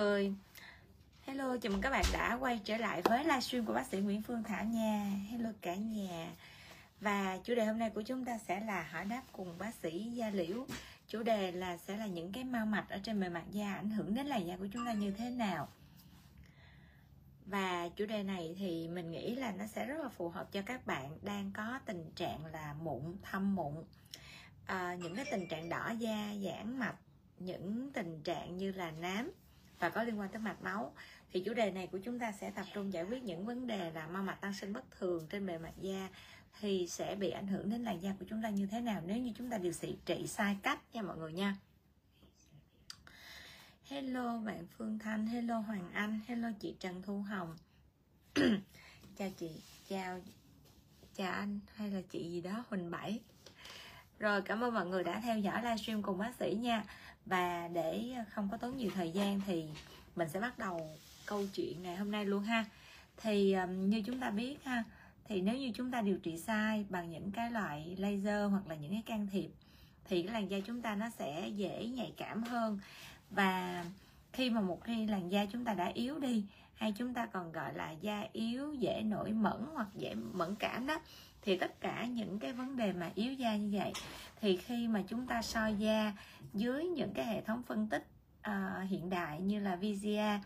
ơi. Hello, chào mừng các bạn đã quay trở lại với livestream của bác sĩ Nguyễn Phương Thảo nha. Hello cả nhà. Và chủ đề hôm nay của chúng ta sẽ là hỏi đáp cùng bác sĩ Gia Liễu. Chủ đề là sẽ là những cái mau mạch ở trên bề mặt da ảnh hưởng đến làn da của chúng ta như thế nào. Và chủ đề này thì mình nghĩ là nó sẽ rất là phù hợp cho các bạn đang có tình trạng là mụn, thâm mụn. À, Những cái tình trạng đỏ da, giãn mạch những tình trạng như là nám và có liên quan tới mạch máu. Thì chủ đề này của chúng ta sẽ tập trung giải quyết những vấn đề là mau mạch tăng sinh bất thường trên bề mặt da thì sẽ bị ảnh hưởng đến làn da của chúng ta như thế nào nếu như chúng ta điều trị trị sai cách nha mọi người nha. Hello bạn Phương Thanh, hello Hoàng Anh, hello chị Trần Thu Hồng. Chào chị, chào chào anh hay là chị gì đó Huỳnh Bảy. Rồi cảm ơn mọi người đã theo dõi livestream cùng bác sĩ nha và để không có tốn nhiều thời gian thì mình sẽ bắt đầu câu chuyện ngày hôm nay luôn ha. Thì um, như chúng ta biết ha, thì nếu như chúng ta điều trị sai bằng những cái loại laser hoặc là những cái can thiệp thì cái làn da chúng ta nó sẽ dễ nhạy cảm hơn. Và khi mà một khi làn da chúng ta đã yếu đi, hay chúng ta còn gọi là da yếu, dễ nổi mẩn hoặc dễ mẫn cảm đó thì tất cả những cái vấn đề mà yếu da như vậy thì khi mà chúng ta soi da dưới những cái hệ thống phân tích uh, hiện đại như là VGA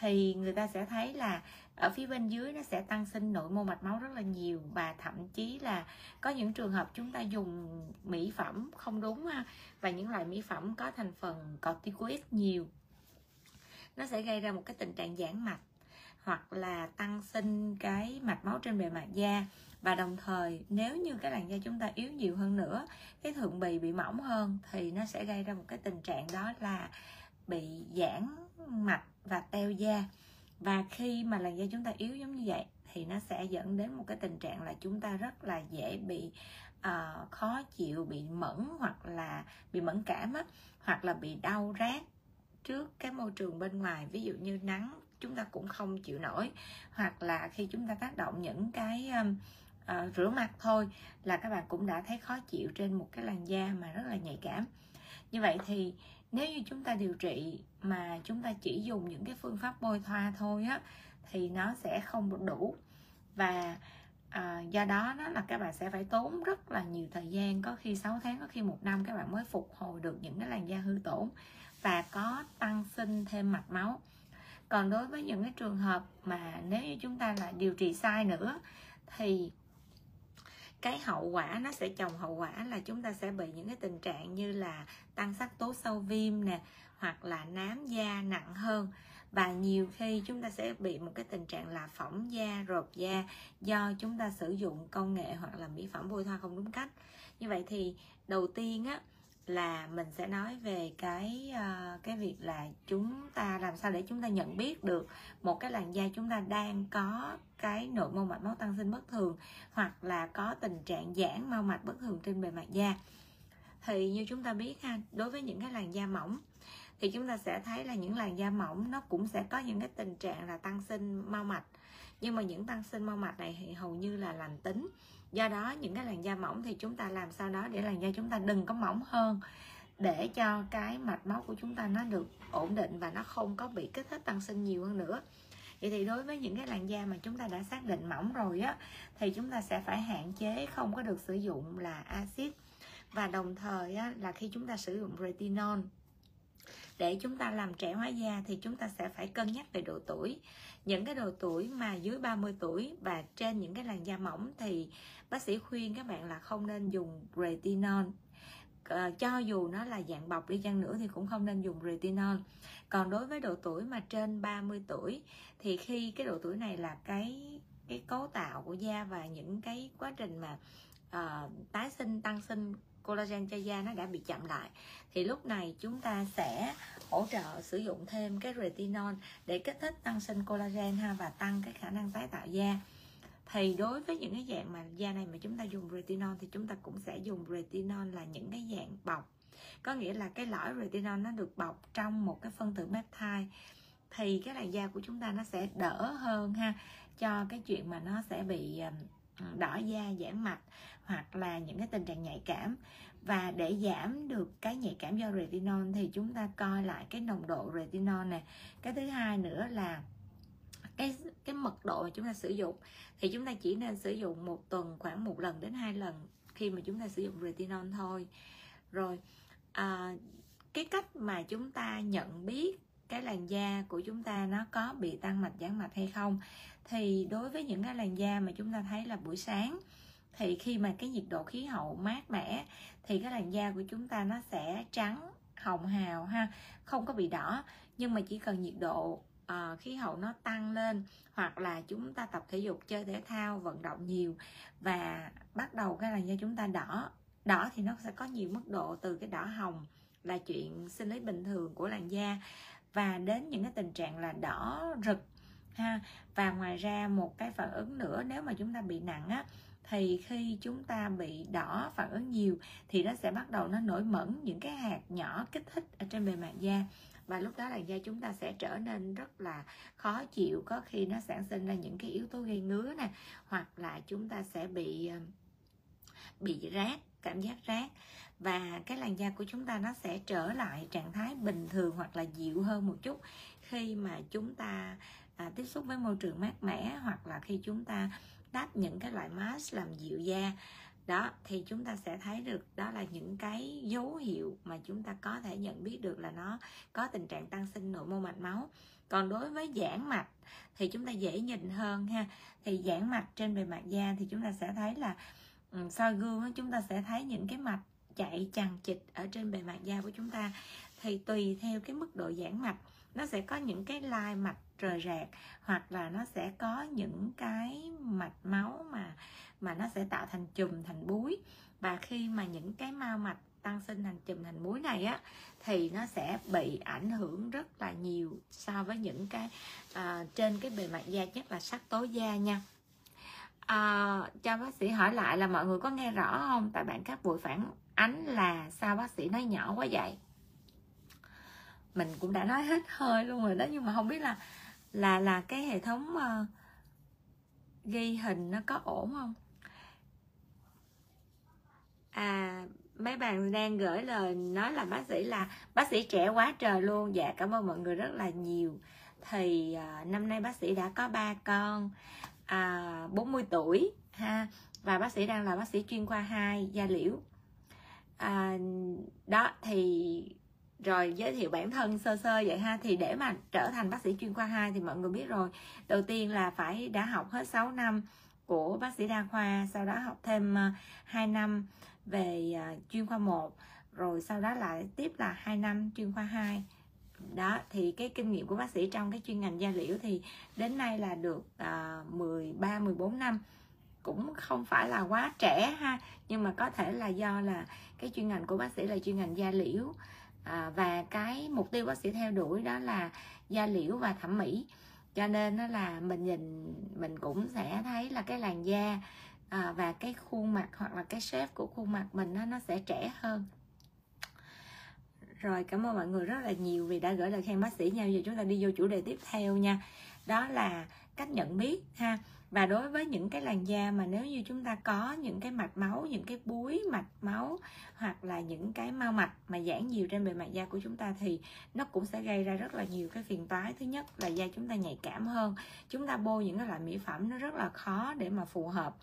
thì người ta sẽ thấy là ở phía bên dưới nó sẽ tăng sinh nội mô mạch máu rất là nhiều và thậm chí là có những trường hợp chúng ta dùng mỹ phẩm không đúng ha và những loại mỹ phẩm có thành phần corticoid nhiều. Nó sẽ gây ra một cái tình trạng giãn mạch hoặc là tăng sinh cái mạch máu trên bề mặt da và đồng thời nếu như cái làn da chúng ta yếu nhiều hơn nữa cái thượng bì bị mỏng hơn thì nó sẽ gây ra một cái tình trạng đó là bị giãn mạch và teo da. Và khi mà làn da chúng ta yếu giống như vậy thì nó sẽ dẫn đến một cái tình trạng là chúng ta rất là dễ bị uh, khó chịu bị mẫn hoặc là bị mẫn cảm á, hoặc là bị đau rát trước cái môi trường bên ngoài. Ví dụ như nắng chúng ta cũng không chịu nổi. Hoặc là khi chúng ta tác động những cái uh, rửa mặt thôi là các bạn cũng đã thấy khó chịu trên một cái làn da mà rất là nhạy cảm. Như vậy thì nếu như chúng ta điều trị mà chúng ta chỉ dùng những cái phương pháp bôi thoa thôi á thì nó sẽ không đủ. Và à, do đó nó là các bạn sẽ phải tốn rất là nhiều thời gian có khi 6 tháng có khi một năm các bạn mới phục hồi được những cái làn da hư tổn và có tăng sinh thêm mạch máu. Còn đối với những cái trường hợp mà nếu như chúng ta là điều trị sai nữa thì cái hậu quả, nó sẽ chồng hậu quả là chúng ta sẽ bị những cái tình trạng như là tăng sắc tố sâu viêm nè, hoặc là nám da nặng hơn. Và nhiều khi chúng ta sẽ bị một cái tình trạng là phỏng da, rộp da do chúng ta sử dụng công nghệ hoặc là mỹ phẩm bôi thoa không đúng cách. Như vậy thì đầu tiên á là mình sẽ nói về cái uh, cái việc là chúng ta làm sao để chúng ta nhận biết được một cái làn da chúng ta đang có cái nội mô mạch máu tăng sinh bất thường hoặc là có tình trạng giãn mau mạch bất thường trên bề mặt da. Thì như chúng ta biết ha đối với những cái làn da mỏng thì chúng ta sẽ thấy là những làn da mỏng nó cũng sẽ có những cái tình trạng là tăng sinh mau mạch. Nhưng mà những tăng sinh mau mạch này thì hầu như là lành tính do đó những cái làn da mỏng thì chúng ta làm sao đó để làn da chúng ta đừng có mỏng hơn để cho cái mạch máu của chúng ta nó được ổn định và nó không có bị kích thích tăng sinh nhiều hơn nữa. Vậy thì đối với những cái làn da mà chúng ta đã xác định mỏng rồi á thì chúng ta sẽ phải hạn chế không có được sử dụng là axit. Và đồng thời á, là khi chúng ta sử dụng retinol để chúng ta làm trẻ hóa da thì chúng ta sẽ phải cân nhắc về độ tuổi những cái độ tuổi mà dưới 30 tuổi và trên những cái làn da mỏng thì bác sĩ khuyên các bạn là không nên dùng retinol. Ờ, cho dù nó là dạng bọc đi chăng nữa thì cũng không nên dùng retinol. Còn đối với độ tuổi mà trên 30 tuổi thì khi cái độ tuổi này là cái cái cấu tạo của da và những cái quá trình mà uh, tái sinh tăng sinh collagen cho da nó đã bị chậm lại. Thì lúc này chúng ta sẽ hỗ trợ sử dụng thêm cái retinol để kích thích tăng sinh collagen ha, và tăng cái khả năng tái tạo da. Thì đối với những cái dạng mà da này mà chúng ta dùng retinol thì chúng ta cũng sẽ dùng retinol là những cái dạng bọc. Có nghĩa là cái lõi retinol nó được bọc trong một cái phân tử peptide. Thì cái làn da của chúng ta nó sẽ đỡ hơn ha, cho cái chuyện mà nó sẽ bị um, đỏ da giãn mạch hoặc là những cái tình trạng nhạy cảm. Và để giảm được cái nhạy cảm do retinol thì chúng ta coi lại cái nồng độ retinol này cái thứ hai nữa là cái cái mật độ mà chúng ta sử dụng. Thì chúng ta chỉ nên sử dụng một tuần khoảng một lần đến hai lần khi mà chúng ta sử dụng retinol thôi. Rồi à, cái cách mà chúng ta nhận biết cái làn da của chúng ta nó có bị tăng mạch giãn mạch hay không? Thì đối với những cái làn da mà chúng ta thấy là buổi sáng thì khi mà cái nhiệt độ khí hậu mát mẻ thì cái làn da của chúng ta nó sẽ trắng hồng hào ha không có bị đỏ. Nhưng mà chỉ cần nhiệt độ uh, khí hậu nó tăng lên hoặc là chúng ta tập thể dục chơi thể thao vận động nhiều và bắt đầu cái làn da chúng ta đỏ đỏ thì nó sẽ có nhiều mức độ từ cái đỏ hồng là chuyện sinh lý bình thường của làn da và đến những cái tình trạng là đỏ rực, ha. Và ngoài ra một cái phản ứng nữa, nếu mà chúng ta bị nặng á, thì khi chúng ta bị đỏ phản ứng nhiều thì nó sẽ bắt đầu nó nổi mẩn những cái hạt nhỏ kích thích ở trên bề mặt da. Và lúc đó làn da chúng ta sẽ trở nên rất là khó chịu, có khi nó sản sinh ra những cái yếu tố gây ngứa nè, hoặc là chúng ta sẽ bị ờ, bị rát cảm giác rát và cái làn da của chúng ta nó sẽ trở lại trạng thái bình thường hoặc là dịu hơn một chút. Khi mà chúng ta à, tiếp xúc với môi trường mát mẻ hoặc là khi chúng ta đắp những cái loại mask làm dịu da đó thì chúng ta sẽ thấy được đó là những cái dấu hiệu mà chúng ta có thể nhận biết được là nó có tình trạng tăng sinh nội mô mạch máu. Còn đối với giãn mạch thì chúng ta dễ nhìn hơn ha. Thì giãn mạch trên bề mặt da thì chúng ta sẽ thấy là um, soi gương chúng ta sẽ thấy những cái mạch chạy chằng chịt ở trên bề mặt da của chúng ta. Thì tùy theo cái mức độ giãn mạch nó sẽ có những cái lai mạch rời rạc hoặc là nó sẽ có những cái mạch máu mà mà nó sẽ tạo thành chùm thành búi. Và khi mà những cái mao mạch tăng sinh thành chùm thành búi này á thì nó sẽ bị ảnh hưởng rất là nhiều so với những cái uh, trên cái bề mặt da nhất là sắc tố da nha à, cho bác sĩ hỏi lại là mọi người có nghe rõ không? Tại bạn các buổi phản ánh là sao bác sĩ nói nhỏ quá vậy? Mình cũng đã nói hết hơi luôn rồi đó nhưng mà không biết là là là cái hệ thống uh, ghi hình nó có ổn không? À mấy bạn đang gửi lời nói là bác sĩ là bác sĩ trẻ quá trời luôn. Dạ cảm ơn mọi người rất là nhiều. Thì uh, năm nay bác sĩ đã có ba con à, 40 tuổi ha. Và bác sĩ đang là bác sĩ chuyên khoa 2 da liễu. À, đó thì rồi giới thiệu bản thân sơ sơ vậy ha. Thì để mà trở thành bác sĩ chuyên khoa 2 thì mọi người biết rồi. Đầu tiên là phải đã học hết 6 năm của bác sĩ đa khoa sau đó học thêm ờ, 2 năm về ờ, chuyên khoa 1 rồi sau đó lại tiếp là 2 năm chuyên khoa 2 đó thì cái kinh nghiệm của bác sĩ trong cái chuyên ngành da liễu thì đến nay là được à, 13 14 năm. Cũng không phải là quá trẻ ha nhưng mà có thể là do là cái chuyên ngành của bác sĩ là chuyên ngành da liễu. À, và cái mục tiêu bác sĩ theo đuổi đó là da liễu và thẩm mỹ. Cho nên đó là mình nhìn mình cũng sẽ thấy là cái làn da à, và cái khuôn mặt hoặc là cái shape của khuôn mặt mình đó, nó sẽ trẻ hơn rồi, cảm ơn mọi người rất là nhiều vì đã gửi lời khen bác sĩ nha. Giờ chúng ta đi vô chủ đề tiếp theo nha. Đó là cách nhận biết ha và đối với những cái làn da mà nếu như chúng ta có những cái mạch máu, những cái búi mạch máu hoặc là những cái mau mạch mà giãn nhiều trên bề mặt da của chúng ta thì nó cũng sẽ gây ra rất là nhiều cái phiền toái. Thứ nhất là da chúng ta nhạy cảm hơn, chúng ta bôi những cái loại mỹ phẩm nó rất là khó để mà phù hợp.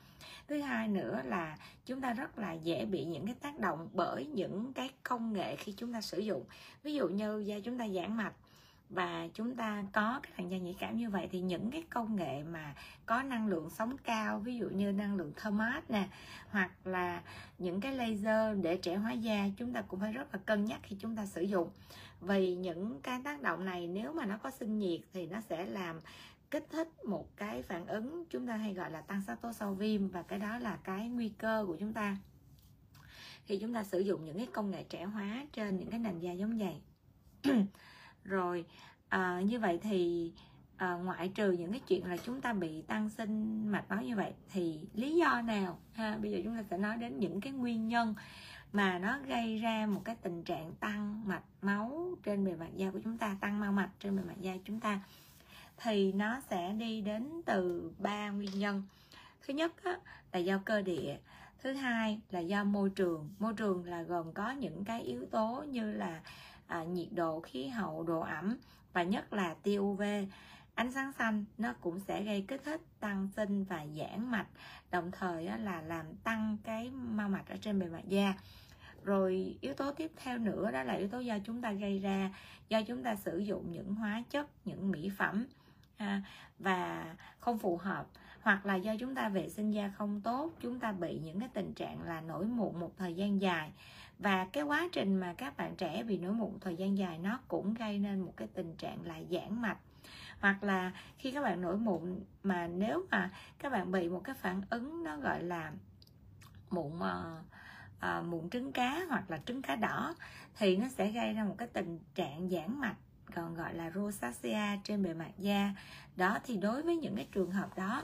Thứ hai nữa là chúng ta rất là dễ bị những cái tác động bởi những cái công nghệ khi chúng ta sử dụng. Ví dụ như da chúng ta giãn mạch và chúng ta có cái làn da nhạy cảm như vậy thì những cái công nghệ mà có năng lượng sống cao, ví dụ như năng lượng thermat nè, hoặc là những cái laser để trẻ hóa da, chúng ta cũng phải rất là cân nhắc khi chúng ta sử dụng. Vì những cái tác động này nếu mà nó có sinh nhiệt thì nó sẽ làm kích thích một cái phản ứng chúng ta hay gọi là tăng sắc tố sau viêm và cái đó là cái nguy cơ của chúng ta. Khi chúng ta sử dụng những cái công nghệ trẻ hóa trên những cái nền da giống vậy. rồi à, như vậy thì à, ngoại trừ những cái chuyện là chúng ta bị tăng sinh mạch máu như vậy thì lý do nào? Ha bây giờ chúng ta sẽ nói đến những cái nguyên nhân mà nó gây ra một cái tình trạng tăng mạch máu trên bề mặt da của chúng ta tăng mau mạch trên bề mặt da chúng ta. Thì nó sẽ đi đến từ ba nguyên nhân. Thứ nhất á, là do cơ địa. Thứ hai là do môi trường. Môi trường là gồm có những cái yếu tố như là à, nhiệt độ khí hậu độ ẩm và nhất là tia uv ánh sáng xanh nó cũng sẽ gây kích thích tăng sinh và giãn mạch đồng thời là làm tăng cái mau mạch ở trên bề mặt da. Rồi yếu tố tiếp theo nữa đó là yếu tố do chúng ta gây ra do chúng ta sử dụng những hóa chất những mỹ phẩm à, và không phù hợp hoặc là do chúng ta vệ sinh da không tốt chúng ta bị những cái tình trạng là nổi mụn một thời gian dài. Và cái quá trình mà các bạn trẻ bị nổi mụn thời gian dài nó cũng gây nên một cái tình trạng là giãn mạch. Hoặc là khi các bạn nổi mụn mà nếu mà các bạn bị một cái phản ứng nó gọi là mụn uh, à, mụn trứng cá hoặc là trứng cá đỏ thì nó sẽ gây ra một cái tình trạng giãn mạch còn gọi là rosacea trên bề mặt da. Đó thì đối với những cái trường hợp đó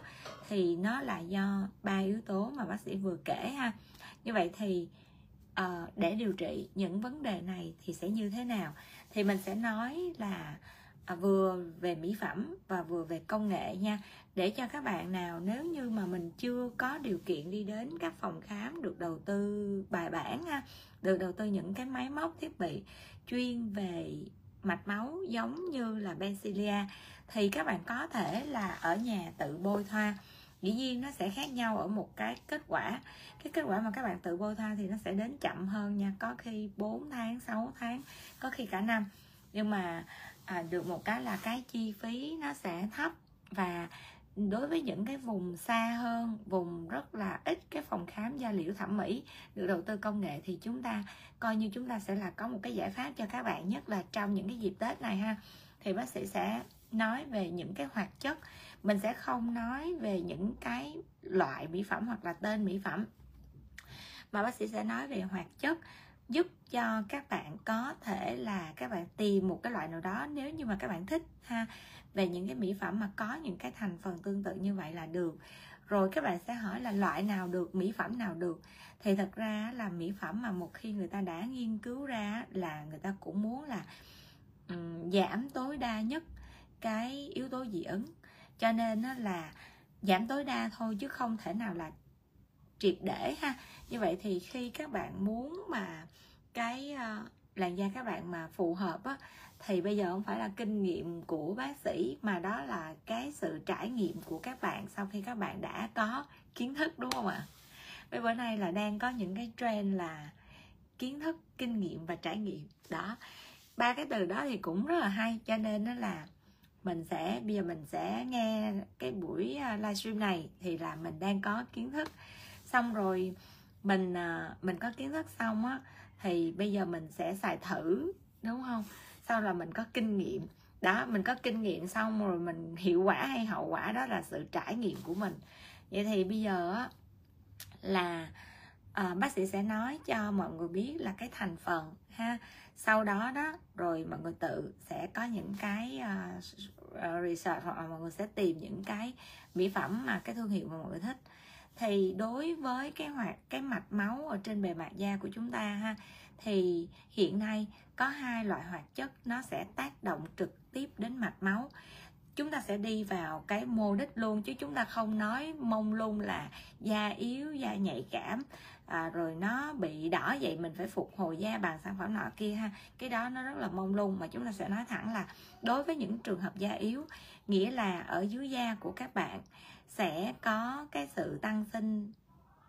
thì nó là do ba yếu tố mà bác sĩ vừa kể ha. Như vậy thì uh, để điều trị những vấn đề này thì sẽ như thế nào? Thì mình sẽ nói là à, vừa về mỹ phẩm và vừa về công nghệ nha. Để cho các bạn nào nếu như mà mình chưa có điều kiện đi đến các phòng khám được đầu tư bài bản ha được đầu tư những cái máy móc thiết bị chuyên về mạch máu giống như là Bencilia thì các bạn có thể là ở nhà tự bôi thoa. Dĩ nhiên nó sẽ khác nhau ở một cái kết quả. Cái kết quả mà các bạn tự bôi thoa thì nó sẽ đến chậm hơn nha. Có khi 4 tháng 6 tháng có khi cả năm. Nhưng mà à, được một cái là cái chi phí nó sẽ thấp và đối với những cái vùng xa hơn, vùng rất là ít cái phòng khám da liễu thẩm mỹ, được đầu tư công nghệ, thì chúng ta coi như chúng ta sẽ là có một cái giải pháp cho các bạn, nhất là trong những cái dịp tết này ha. Thì bác sĩ sẽ nói về những cái hoạt chất. Mình sẽ không nói về những cái loại mỹ phẩm hoặc là tên mỹ phẩm, mà bác sĩ sẽ nói về hoạt chất giúp cho các bạn có thể là các bạn tìm một cái loại nào đó nếu như mà các bạn thích ha về những cái mỹ phẩm mà có những cái thành phần tương tự như vậy là được. Rồi các bạn sẽ hỏi là loại nào được mỹ phẩm nào được. Thì thật ra là mỹ phẩm mà một khi người ta đã nghiên cứu ra là người ta cũng muốn là um, giảm tối đa nhất cái yếu tố dị ứng. Cho nên là giảm tối đa thôi chứ không thể nào là triệt để ha. Như vậy thì khi các bạn muốn mà cái uh, làn da các bạn mà phù hợp á, thì bây giờ không phải là kinh nghiệm của bác sĩ, mà đó là cái sự trải nghiệm của các bạn sau khi các bạn đã có kiến thức, đúng không ạ? Bây bữa nay là đang có những cái trend là kiến thức, kinh nghiệm và trải nghiệm. Đó, ba cái từ đó thì cũng rất là hay, cho nên nó là mình sẽ, bây giờ mình sẽ nghe cái buổi à, livestream này thì là mình đang có kiến thức. Xong rồi mình à, mình có kiến thức xong á thì bây giờ mình sẽ xài thử, đúng không? Sau là mình có kinh nghiệm. Đó mình có kinh nghiệm xong rồi mình hiệu quả hay hậu quả đó là sự trải nghiệm của mình. Vậy thì bây giờ á là à, bác sĩ sẽ nói cho mọi người biết là cái thành phần ha. Sau đó đó rồi mọi người tự sẽ có những cái uh, research hoặc là mọi người sẽ tìm những cái mỹ phẩm mà cái thương hiệu mà mọi người thích. Thì đối với cái hoạt cái mạch máu ở trên bề mặt da của chúng ta ha thì hiện nay có hai loại hoạt chất nó sẽ tác động trực tiếp đến mạch máu. Chúng ta sẽ đi vào cái mô đích luôn chứ chúng ta không nói mông lung là da yếu da nhạy cảm. À, rồi nó bị đỏ vậy mình phải phục hồi da bằng sản phẩm nọ kia ha. Cái đó nó rất là mông lung mà chúng ta sẽ nói thẳng là đối với những trường hợp da yếu nghĩa là ở dưới da của các bạn sẽ có cái sự tăng sinh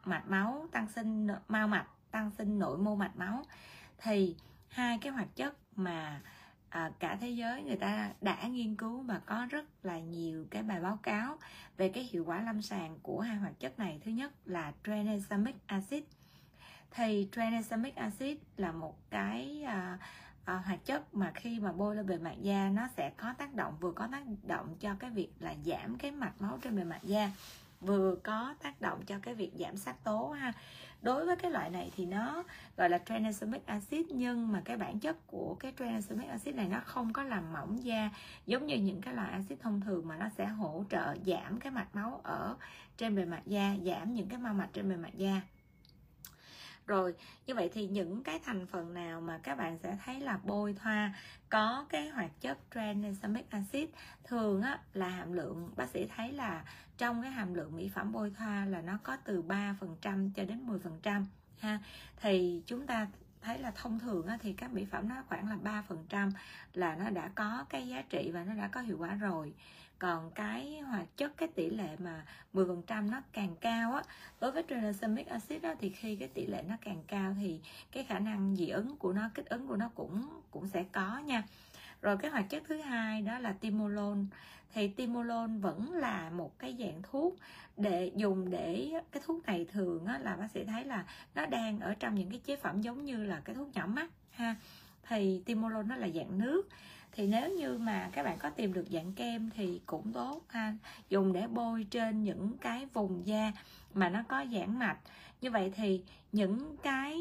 mạch máu tăng sinh mau mạch tăng sinh nội mô mạch máu. Thì hai cái hoạt chất mà à, cả thế giới người ta đã nghiên cứu và có rất là nhiều cái bài báo cáo về cái hiệu quả lâm sàng của hai hoạt chất này. Thứ nhất là tranexamic acid. Thì tranexamic acid là một cái à, à, hoạt chất mà khi mà bôi lên bề mặt da nó sẽ có tác động vừa có tác động cho cái việc là giảm cái mạch máu trên bề mặt da vừa có tác động cho cái việc giảm sắc tố ha đối với cái loại này thì nó gọi là tranexamic acid, nhưng mà cái bản chất của cái tranexamic acid này nó không có làm mỏng da, giống như những cái loại acid thông thường mà nó sẽ hỗ trợ giảm cái mạch máu ở trên bề mặt da, giảm những cái mau mạch trên bề mặt da rồi như vậy thì những cái thành phần nào mà các bạn sẽ thấy là bôi thoa có cái hoạt chất tranexamic acid thường á, là hàm lượng bác sĩ thấy là trong cái hàm lượng mỹ phẩm bôi thoa là nó có từ 3% cho đến 10% ha. Thì chúng ta thấy là thông thường thì các mỹ phẩm nó khoảng là 3% là nó đã có cái giá trị và nó đã có hiệu quả rồi còn cái hoạt chất cái tỷ lệ mà 10% nó càng cao á đối với tranexamic acid đó thì khi cái tỷ lệ nó càng cao thì cái khả năng dị ứng của nó kích ứng của nó cũng cũng sẽ có nha. Rồi cái hoạt chất thứ hai đó là timolol. Thì timolol vẫn là một cái dạng thuốc để dùng để cái thuốc này thường á, là bác sĩ thấy là nó đang ở trong những cái chế phẩm giống như là cái thuốc nhỏ mắt ha. Thì timolol nó là dạng nước thì nếu như mà các bạn có tìm được dạng kem thì cũng tốt ha. Dùng để bôi trên những cái vùng da mà nó có giãn mạch. Như vậy thì những cái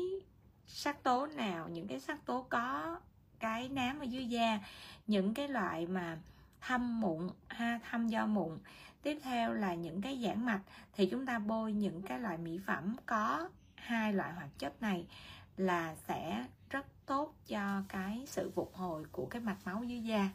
sắc tố nào, những cái sắc tố có cái nám ở dưới da, những cái loại mà thâm mụn ha, thâm do mụn, tiếp theo là những cái giãn mạch, thì chúng ta bôi những cái loại mỹ phẩm có hai loại hoạt chất này là sẽ rất tốt cho cái sự phục hồi của cái mạch máu dưới da.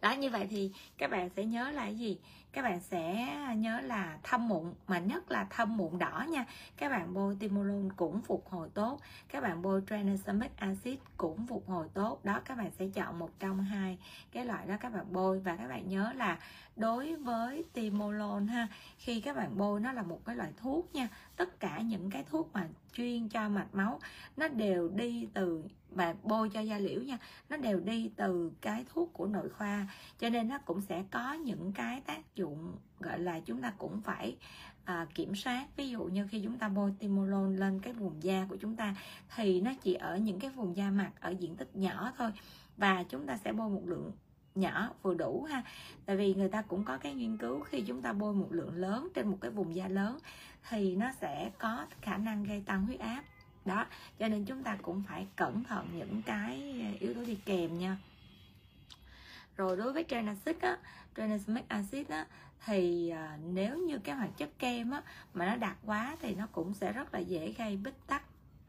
Đó, như vậy thì các bạn sẽ nhớ là gì? Các bạn sẽ nhớ là thâm mụn, mà nhất là thâm mụn đỏ nha. Các bạn bôi timolol cũng phục hồi tốt. Các bạn bôi tranexamic acid cũng phục hồi tốt. Đó, các bạn sẽ chọn một trong hai cái loại đó các bạn bôi. Và các bạn nhớ là đối với timolol ha khi các bạn bôi nó là một cái loại thuốc nha tất cả những cái thuốc mà chuyên cho mạch máu nó đều đi từ và bôi cho da liễu nha nó đều đi từ cái thuốc của nội khoa. Cho nên nó cũng sẽ có những cái tác dụng gọi là chúng ta cũng phải à, kiểm soát. Ví dụ như khi chúng ta bôi timolol lên cái vùng da của chúng ta thì nó chỉ ở những cái vùng da mặt ở diện tích nhỏ thôi và chúng ta sẽ bôi một lượng nhỏ vừa đủ ha. Tại vì người ta cũng có cái nghiên cứu khi chúng ta bôi một lượng lớn trên một cái vùng da lớn thì nó sẽ có khả năng gây tăng huyết áp. Đó cho nên chúng ta cũng phải cẩn thận những cái ờ, yếu tố đi kèm nha. Rồi đối với tranexamic á tranexamic acid á thì à, nếu như cái hoạt chất kem á mà nó đặc quá thì nó cũng sẽ rất là dễ gây bít tắc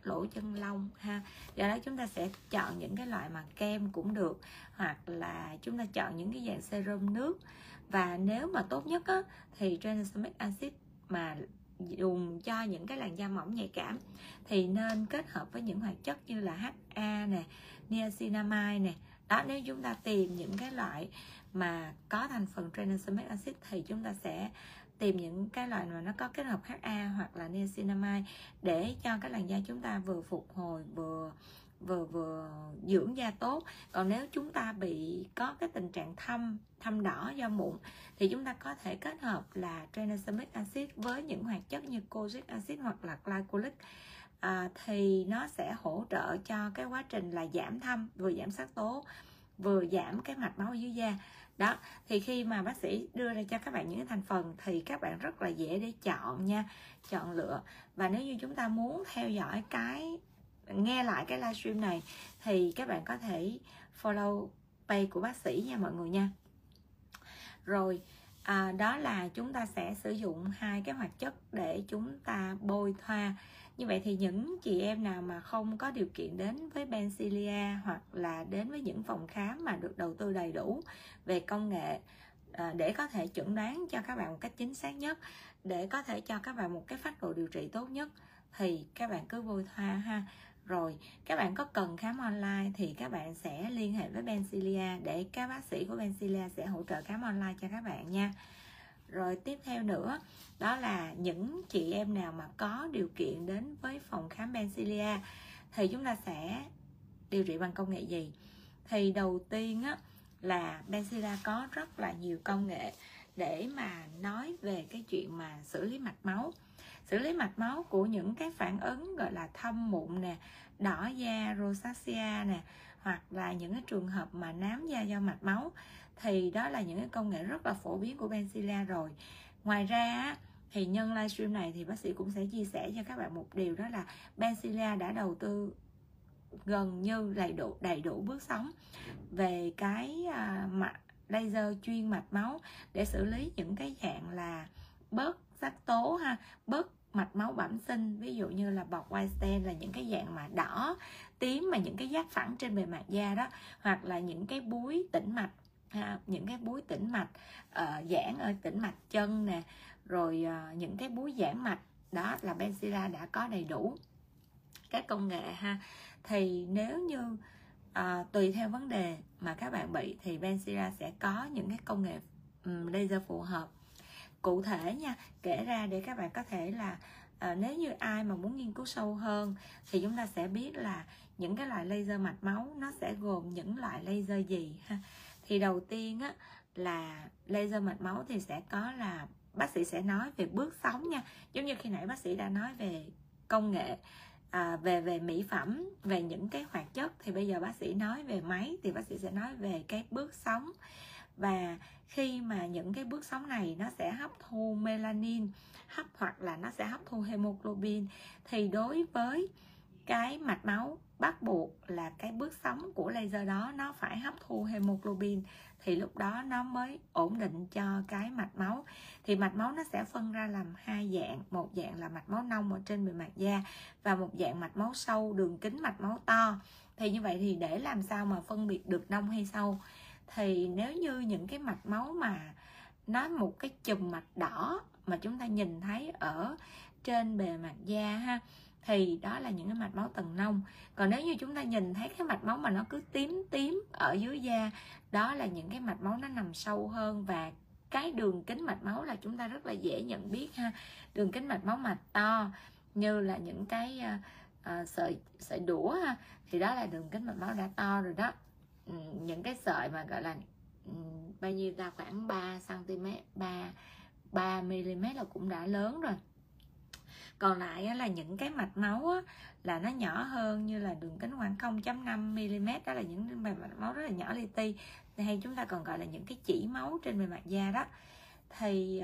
lỗ chân lông ha do đó chúng ta sẽ chọn những cái loại mà kem cũng được hoặc là chúng ta chọn những cái dạng serum nước và nếu mà tốt nhất á, thì tranexamic acid mà dùng cho những cái làn da mỏng nhạy cảm thì nên kết hợp với những hoạt chất như là HA nè, niacinamide nè. Đó nếu chúng ta tìm những cái loại mà có thành phần tranexamic acid thì chúng ta sẽ tìm những cái loại mà nó có kết hợp HA hoặc là niacinamide để cho cái làn da chúng ta vừa phục hồi vừa vừa vừa dưỡng da tốt. Còn nếu chúng ta bị có cái tình trạng thâm thâm đỏ do mụn thì chúng ta có thể kết hợp là tranexamic acid với những hoạt chất như kojic acid hoặc là glycolic. À, thì nó sẽ hỗ trợ cho cái quá trình là giảm thâm vừa giảm sắc tố vừa giảm cái mạch máu dưới da đó thì khi mà bác sĩ đưa ra cho các bạn những cái thành phần thì các bạn rất là dễ để chọn nha chọn lựa. Và nếu như chúng ta muốn theo dõi cái nghe lại cái livestream này thì các bạn có thể follow page của bác sĩ nha mọi người nha. Rồi à, đó là chúng ta sẽ sử dụng hai cái hoạt chất để chúng ta bôi thoa như vậy thì những chị em nào mà không có điều kiện đến với Bencilia hoặc là đến với những phòng khám mà được đầu tư đầy đủ về công nghệ à, để có thể chuẩn đoán cho các bạn một cách chính xác nhất, để có thể cho các bạn một cái phát đồ điều trị tốt nhất, thì các bạn cứ vui thoa ha. Rồi, các bạn có cần khám online thì các bạn sẽ liên hệ với Bencilia để các bác sĩ của Bencilia sẽ hỗ trợ khám online cho các bạn nha rồi tiếp theo nữa, đó là những chị em nào mà có điều kiện đến với phòng khám Bencilia thì chúng ta sẽ điều trị bằng công nghệ gì? Thì đầu tiên á, là Bencilia có rất là nhiều công nghệ để mà nói về cái chuyện mà xử lý mạch máu. Xử lý mạch máu của những cái phản ứng gọi là thâm mụn nè, đỏ da, rosacea nè, hoặc là những cái trường hợp mà nám da do mạch máu thì đó là những cái công nghệ rất là phổ biến của benzilla rồi. Ngoài ra thì nhân livestream này thì bác sĩ cũng sẽ chia sẻ cho các bạn một điều, đó là benzilla đã đầu tư gần như đầy đủ đầy đủ bước sóng về cái à, mặt laser chuyên mạch máu để xử lý những cái dạng là bớt sắc tố ha, bớt mạch máu bẩm sinh. Ví dụ như là bọt white stain là những cái dạng mà đỏ tím mà những cái giác phẳng trên bề mặt da đó, hoặc là những cái búi tĩnh mạch ha, những cái búi tĩnh mạch uh, giãn ở tĩnh mạch chân nè rồi uh, những cái búi giãn mạch đó là Benzilla đã có đầy đủ các công nghệ ha. Thì nếu như à, tùy theo vấn đề mà các bạn bị thì Benzilla sẽ có những cái công nghệ um, laser phù hợp. Cụ thể nha kể ra để các bạn có thể là à, nếu như ai mà muốn nghiên cứu sâu hơn thì chúng ta sẽ biết là những cái loại laser mạch máu nó sẽ gồm những loại laser gì ha thì đầu tiên á là laser mạch máu thì sẽ có là bác sĩ sẽ nói về bước sóng nha. Giống như khi nãy bác sĩ đã nói về công nghệ à, về về mỹ phẩm về những cái hoạt chất thì bây giờ bác sĩ nói về máy thì bác sĩ sẽ nói về cái bước sóng. Và khi mà những cái bước sóng này nó sẽ hấp thu melanin hấp hoặc là nó sẽ hấp thu hemoglobin thì đối với cái mạch máu bắt buộc là cái bước sóng của laser đó nó phải hấp thu hemoglobin, thì lúc đó nó mới ổn định cho cái mạch máu. Thì mạch máu nó sẽ phân ra làm hai dạng, một dạng là mạch máu nông ở trên bề mặt da và một dạng mạch máu sâu, đường kính mạch máu to. Thì như vậy thì để làm sao mà phân biệt được nông hay sâu? Thì nếu như những cái mạch máu mà nó một cái chùm mạch đỏ mà chúng ta nhìn thấy ở trên bề mặt da ha thì đó là những cái mạch máu tầng nông. Còn nếu như chúng ta nhìn thấy cái mạch máu mà nó cứ tím tím ở dưới da đó là những cái mạch máu nó nằm sâu hơn. Và cái đường kính mạch máu là chúng ta rất là dễ nhận biết ha. Đường kính mạch máu mạch to như là những cái uh, sợi sợi đũa ha thì đó là đường kính mạch máu đã to rồi đó. Ừ, những cái sợi mà gọi là ừ, bao nhiêu ta? Khoảng 3 cm 3 3 mm là cũng đã lớn rồi còn lại là những cái mạch máu là nó nhỏ hơn như là đường kính khoảng 0.5 mm đó là những mạch máu rất là nhỏ li ti. Hay chúng ta còn gọi là những cái chỉ máu trên bề mặt da đó. Thì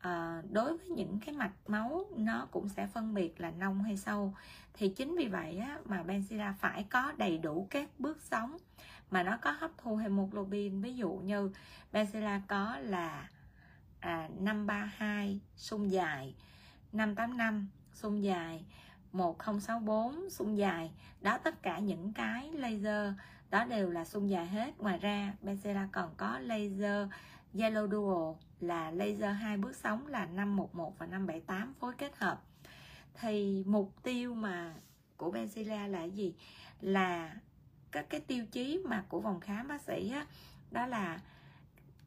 à, đối với những cái mạch máu nó cũng sẽ phân biệt là nông hay sâu. Thì chính vì vậy á, mà Benzilla phải có đầy đủ các bước sống mà nó có hấp thu hemoglobin. Ví dụ như Benzilla có là à, 532 sung dài 585 xung dài. 1064 xung dài. Đó tất cả những cái laser đó đều là xung dài hết. Ngoài ra Benzela còn có laser Yellow Dual là laser hai bước sóng là 511 và 578 phối kết hợp. Thì mục tiêu mà của Benzela là gì? Là các cái tiêu chí mà của vòng khám bác sĩ á, đó là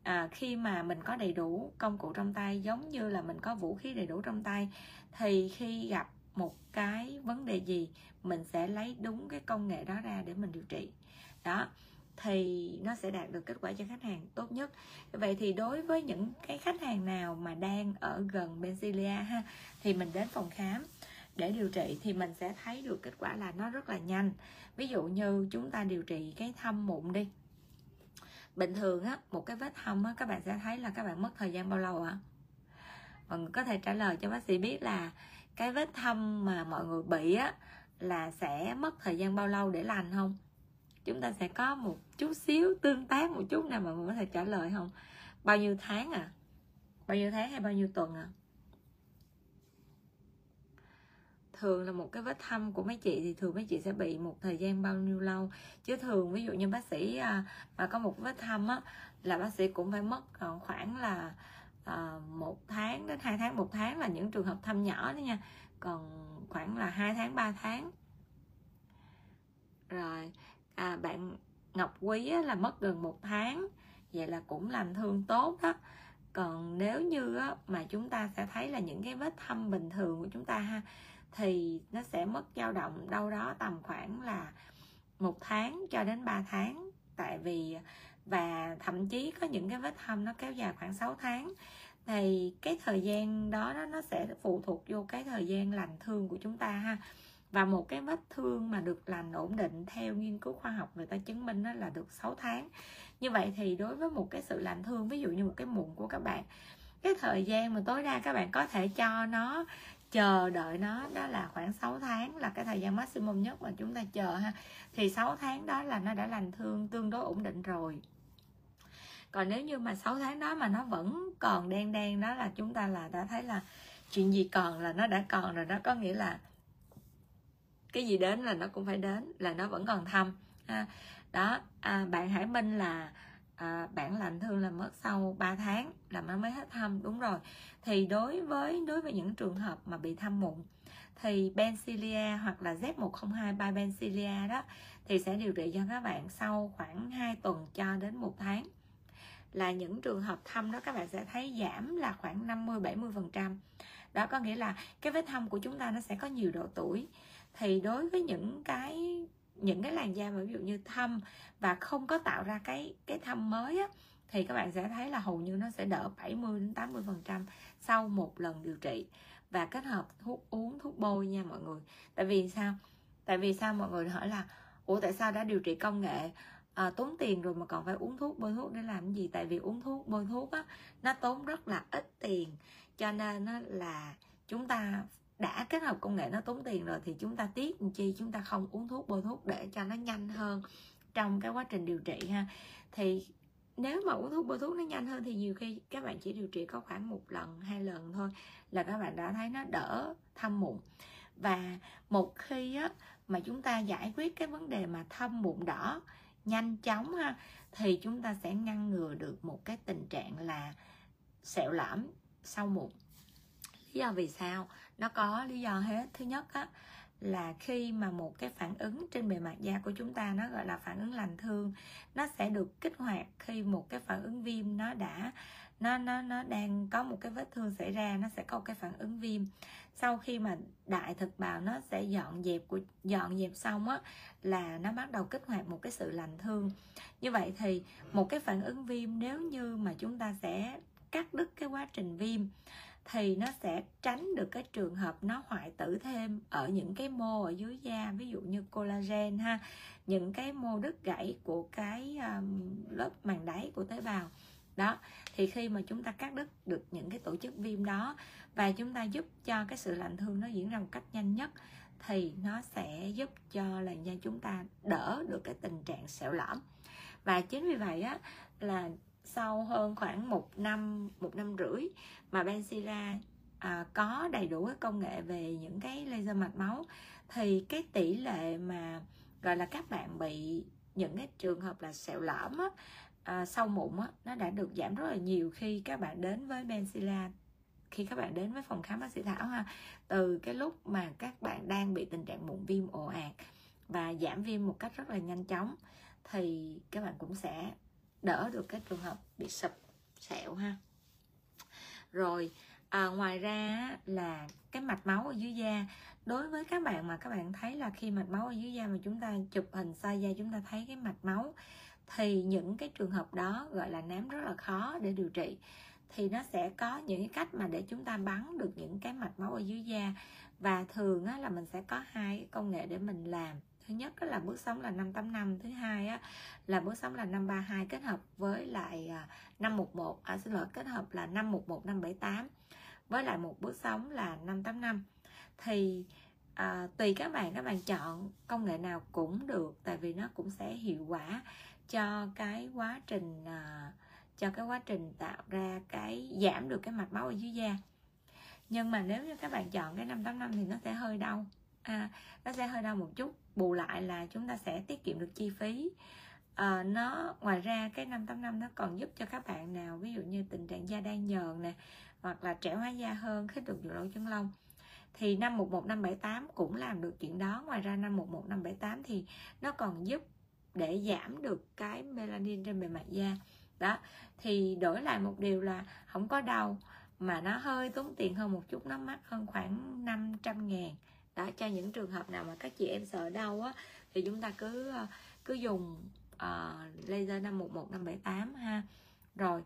à, khi mà mình có đầy đủ công cụ trong tay giống như là mình có vũ khí đầy đủ trong tay thì khi gặp một cái vấn đề gì mình sẽ lấy đúng cái công nghệ đó ra để mình điều trị. Đó thì nó sẽ đạt được kết quả cho khách hàng tốt nhất. Vậy thì đối với những cái khách hàng nào mà đang ở gần Benzilia ha thì mình đến phòng khám để điều trị thì mình sẽ thấy được kết quả là nó rất là nhanh. Ví dụ như chúng ta điều trị cái thâm mụn đi bình thường á, một cái vết hông á, các bạn sẽ thấy là các bạn mất thời gian bao lâu ạ? Mọi người có thể trả lời cho bác sĩ biết là cái vết thâm mà mọi người bị á, là sẽ mất thời gian bao lâu để lành không? Chúng ta sẽ có một chút xíu tương tác một chút nào mà mình có thể trả lời không? Bao nhiêu tháng à bao nhiêu tháng hay bao nhiêu tuần à thường là một cái vết thâm của mấy chị thì thường mấy chị sẽ bị một thời gian bao nhiêu lâu. Chứ thường ví dụ như bác sĩ à, mà có một vết thâm á là bác sĩ cũng phải mất ờ, khoảng là ờ, một tháng đến hai tháng một tháng là những trường hợp thâm nhỏ đó nha. Còn khoảng là hai tháng 3 tháng. Rồi à, bạn Ngọc Quý á, là mất gần một tháng. Vậy là cũng làm thương tốt đó. Còn nếu như á, mà chúng ta sẽ thấy là những cái vết thâm bình thường của chúng ta ha thì nó sẽ mất dao động đâu đó tầm khoảng là một tháng cho đến 3 tháng. Tại vì và thậm chí có những cái vết thâm nó kéo dài khoảng 6 tháng. Thì cái thời gian đó, đó nó sẽ phụ thuộc vô cái thời gian lành thương của chúng ta ha. Và một cái vết thương mà được lành ổn định theo nghiên cứu khoa học người ta chứng minh đó là được 6 tháng. Như vậy thì đối với một cái sự lành thương ví dụ như một cái mụn của các bạn cái thời gian mà tối đa các bạn có thể cho nó chờ đợi nó đó là khoảng 6 tháng là cái thời gian maximum nhất mà chúng ta chờ ha thì 6 tháng đó là nó đã lành thương tương đối ổn định rồi còn nếu như mà 6 tháng đó mà nó vẫn còn đen đen đó là chúng ta là đã thấy là chuyện gì còn là nó đã còn rồi đó có nghĩa là cái gì đến là nó cũng phải đến là nó vẫn còn thâm ha. đó à, bạn Hải Minh là à, bản lạnh thương là mất sau 3 tháng là nó mới hết thâm đúng rồi. Thì đối với đối với những trường hợp mà bị thâm mụn thì Bencilia hoặc là Z102 by Bencilia đó thì sẽ điều trị cho các bạn sau khoảng 2 tuần cho đến một tháng. Là những trường hợp thâm đó các bạn sẽ thấy giảm là khoảng 50 70 phần trăm. Đó có nghĩa là cái vết thâm của chúng ta nó sẽ có nhiều độ tuổi. Thì đối với những cái những cái làn da mà ví dụ như thâm và không có tạo ra cái cái thâm mới á thì các bạn sẽ thấy là hầu như nó sẽ đỡ 70 đến 80 phần trăm sau một lần điều trị. Và kết hợp thuốc uống thuốc bôi nha mọi người. Tại vì sao? Tại vì sao mọi người hỏi là ủa tại sao đã điều trị công nghệ? À, tốn tiền rồi mà còn phải uống thuốc bôi thuốc để làm gì? Tại vì uống thuốc bôi thuốc á nó tốn rất là ít tiền. Cho nên nó là chúng ta đã kết hợp công nghệ nó tốn tiền rồi thì chúng ta tiếc chi? Chúng ta không uống thuốc bôi thuốc để cho nó nhanh hơn trong cái quá trình điều trị ha. Thì nếu mà uống thuốc bôi thuốc nó nhanh hơn thì nhiều khi các bạn chỉ điều trị có khoảng một lần hai lần thôi là các bạn đã thấy nó đỡ thâm mụn. Và một khi á, mà chúng ta giải quyết cái vấn đề mà thâm mụn đỏ nhanh chóng ha thì chúng ta sẽ ngăn ngừa được một cái tình trạng là sẹo lõm sau mụn lý do vì sao. Nó có lý do hết. Thứ nhất á, là khi mà một cái phản ứng trên bề mặt da của chúng ta nó gọi là phản ứng lành thương, nó sẽ được kích hoạt khi một cái phản ứng viêm nó đã, nó nó nó đang có một cái vết thương xảy ra, nó sẽ có một cái phản ứng viêm. Sau khi mà đại thực bào nó sẽ dọn dẹp của, dọn dẹp xong á, là nó bắt đầu kích hoạt một cái sự lành thương. Như vậy thì một cái phản ứng viêm nếu như mà chúng ta sẽ cắt đứt cái quá trình viêm thì nó sẽ tránh được cái trường hợp nó hoại tử thêm ở những cái mô ở dưới da ví dụ như collagen ha những cái mô đứt gãy của cái um, lớp màng đáy của tế bào. Đó thì khi mà chúng ta cắt đứt được những cái tổ chức viêm đó và chúng ta giúp cho cái sự lành thương nó diễn ra một cách nhanh nhất thì nó sẽ giúp cho làn da chúng ta đỡ được cái tình trạng sẹo lõm. Và chính vì vậy á là sau hơn khoảng một năm một năm rưỡi mà Benzira à, có đầy đủ cái công nghệ về những cái laser mạch máu thì cái tỷ lệ mà gọi là các bạn bị những cái trường hợp là sẹo lõm á, à, sau mụn á, nó đã được giảm rất là nhiều khi các bạn đến với Benzilla khi các bạn đến với phòng khám bác sĩ Thảo ha từ cái lúc mà các bạn đang bị tình trạng mụn viêm ồ ạt và giảm viêm một cách rất là nhanh chóng thì các bạn cũng sẽ đỡ được các trường hợp bị sập sẹo ha. Rồi à, ngoài ra là cái mạch máu ở dưới da đối với các bạn mà các bạn thấy là khi mạch máu ở dưới da mà chúng ta chụp hình xa da chúng ta thấy cái mạch máu thì những cái trường hợp đó gọi là nám rất là khó để điều trị. Thì nó sẽ có những cái cách mà để chúng ta bắn được những cái mạch máu ở dưới da. Và thường á, là mình sẽ có hai công nghệ để mình làm thứ nhất là bước sóng là 585 thứ hai á, là bước sóng là 532 kết hợp với lại à, 511 à, xin lỗi kết hợp là 511 578 với lại một bước sóng là 585 thì à, tùy các bạn các bạn chọn công nghệ nào cũng được tại vì nó cũng sẽ hiệu quả cho cái quá trình à, cho cái quá trình tạo ra cái giảm được cái mạch máu ở dưới da. Nhưng mà nếu như các bạn chọn cái 585 thì nó sẽ hơi đau. À, nó sẽ hơi đau một chút bù lại là chúng ta sẽ tiết kiệm được chi phí. À, nó ngoài ra cái 585 nó còn giúp cho các bạn nào ví dụ như tình trạng da đang nhờn nè hoặc là trẻ hóa da hơn khi được lỗ chân lông thì 511578 cũng làm được chuyện đó. Ngoài ra 511578 thì nó còn giúp để giảm được cái melanin trên bề mặt da. Đó thì đổi lại một điều là không có đau mà nó hơi tốn tiền hơn một chút nó mắc hơn khoảng 500 ngàn đó cho những trường hợp nào mà các chị em sợ đau á thì chúng ta cứ ờ, cứ dùng uh, laser 511 578 ha. Rồi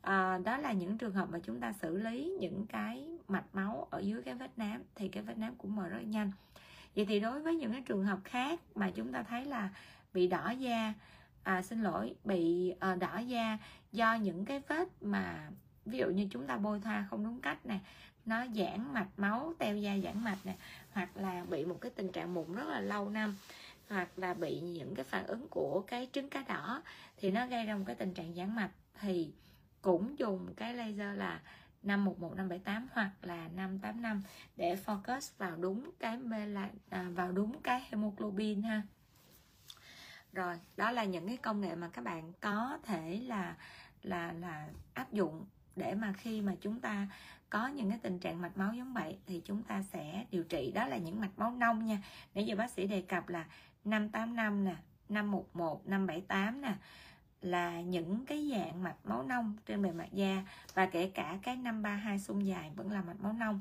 uh, đó là những trường hợp mà chúng ta xử lý những cái mạch máu ở dưới cái vết nám thì cái vết nám cũng mờ rất nhanh. Vậy thì đối với những cái trường hợp khác mà chúng ta thấy là bị đỏ da à, xin lỗi bị uh, đỏ da do những cái vết mà ví dụ như chúng ta bôi thoa không đúng cách nè nó giãn mạch máu, teo da giãn mạch nè, hoặc là bị một cái tình trạng mụn rất là lâu năm, hoặc là bị những cái phản ứng của cái trứng cá đỏ, thì nó gây ra một cái tình trạng giãn mạch, thì cũng dùng cái laser là 511 578 hoặc là 585 để focus vào đúng cái melan à, vào đúng cái hemoglobin ha. Rồi, đó là những cái công nghệ mà các bạn có thể là là là áp dụng để mà khi mà chúng ta có những cái tình trạng mạch máu giống vậy thì chúng ta sẽ điều trị. Đó là những mạch máu nông nha. Nãy giờ bác sĩ đề cập là 585 nè 511 578 nè là những cái dạng mạch máu nông trên bề mặt da và kể cả cái 532 xung dài vẫn là mạch máu nông.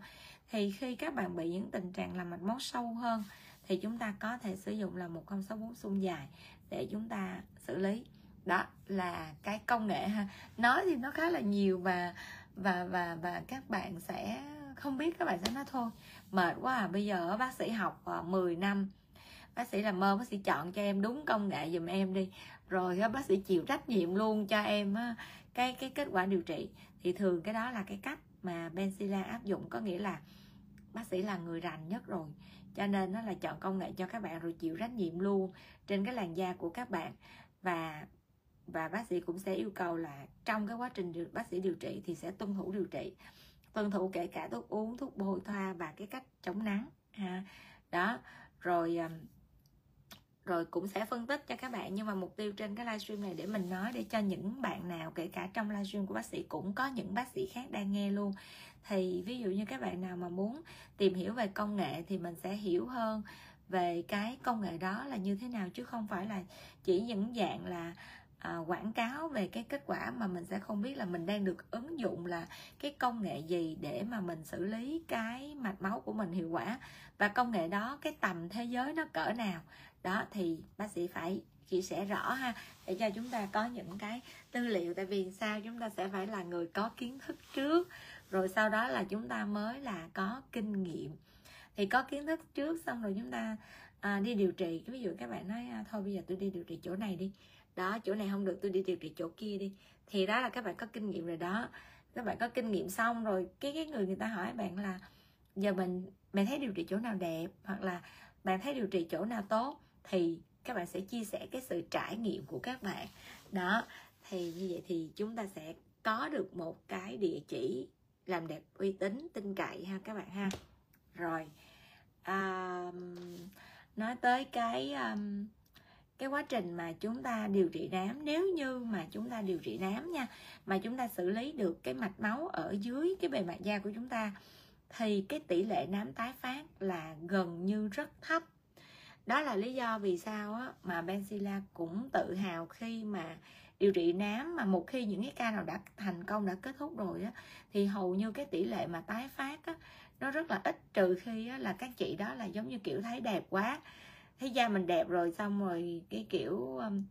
Thì khi các bạn bị những tình trạng là mạch máu sâu hơn thì chúng ta có thể sử dụng là 1064 xung dài để chúng ta xử lý. Đó là cái công nghệ ha. Nói thì nó khá là nhiều và và và và các bạn sẽ không biết các bạn sẽ nói thôi. Mệt quá à bây giờ bác sĩ học ờ, 10 năm. Bác sĩ làm ơn bác sĩ chọn cho em đúng công nghệ giùm em đi. Rồi bác sĩ chịu trách nhiệm luôn cho em cái cái kết quả điều trị. Thì thường cái đó là cái cách mà Benzilla áp dụng, có nghĩa là bác sĩ là người rành nhất rồi. Cho nên nó là chọn công nghệ cho các bạn rồi chịu trách nhiệm luôn trên cái làn da của các bạn. Và và bác sĩ cũng sẽ yêu cầu là trong cái quá trình điều, bác sĩ điều trị thì sẽ tuân thủ điều trị. Tuân thủ kể cả thuốc uống thuốc bôi thoa và cái cách chống nắng ha. Đó rồi rồi cũng sẽ phân tích cho các bạn. Nhưng mà mục tiêu trên cái livestream này để mình nói để cho những bạn nào kể cả trong livestream của bác sĩ cũng có những bác sĩ khác đang nghe luôn. Thì ví dụ như các bạn nào mà muốn tìm hiểu về công nghệ thì mình sẽ hiểu hơn về cái công nghệ đó là như thế nào chứ không phải là chỉ những dạng là à, quảng cáo về cái kết quả mà mình sẽ không biết là mình đang được ứng dụng là cái công nghệ gì để mà mình xử lý cái mạch máu của mình hiệu quả. Và công nghệ đó cái tầm thế giới nó cỡ nào? Đó thì bác sĩ phải chia sẻ rõ ha để cho chúng ta có những cái tư liệu. Tại vì sao? Chúng ta sẽ phải là người có kiến thức trước rồi sau đó là chúng ta mới là có kinh nghiệm. Thì có kiến thức trước xong rồi chúng ta à, đi điều trị. Ví dụ các bạn nói à, thôi bây giờ tôi đi điều trị chỗ này đi đó chỗ này không được tôi đi điều trị chỗ kia đi. Thì đó là các bạn có kinh nghiệm rồi đó. Các bạn có kinh nghiệm xong rồi cái cái người người ta hỏi bạn là giờ mình bạn thấy điều trị chỗ nào đẹp? Hoặc là bạn thấy điều trị chỗ nào tốt? Thì các bạn sẽ chia sẻ cái sự trải nghiệm của các bạn. Đó thì như vậy thì chúng ta sẽ có được một cái địa chỉ làm đẹp uy tín tin cậy ha các bạn ha. Rồi à, nói tới cái um, cái quá trình mà chúng ta điều trị nám. Nếu như mà chúng ta điều trị nám nha mà chúng ta xử lý được cái mạch máu ở dưới cái bề mặt da của chúng ta thì cái tỷ lệ nám tái phát là gần như rất thấp. Đó là lý do vì sao á, mà Benzilla cũng tự hào khi mà điều trị nám. Mà một khi những cái ca nào đã thành công đã kết thúc rồi á thì hầu như cái tỷ lệ mà tái phát á nó rất là ít. Trừ khi á, là các chị đó là giống như kiểu thấy đẹp quá thấy da mình đẹp rồi xong rồi cái kiểu um,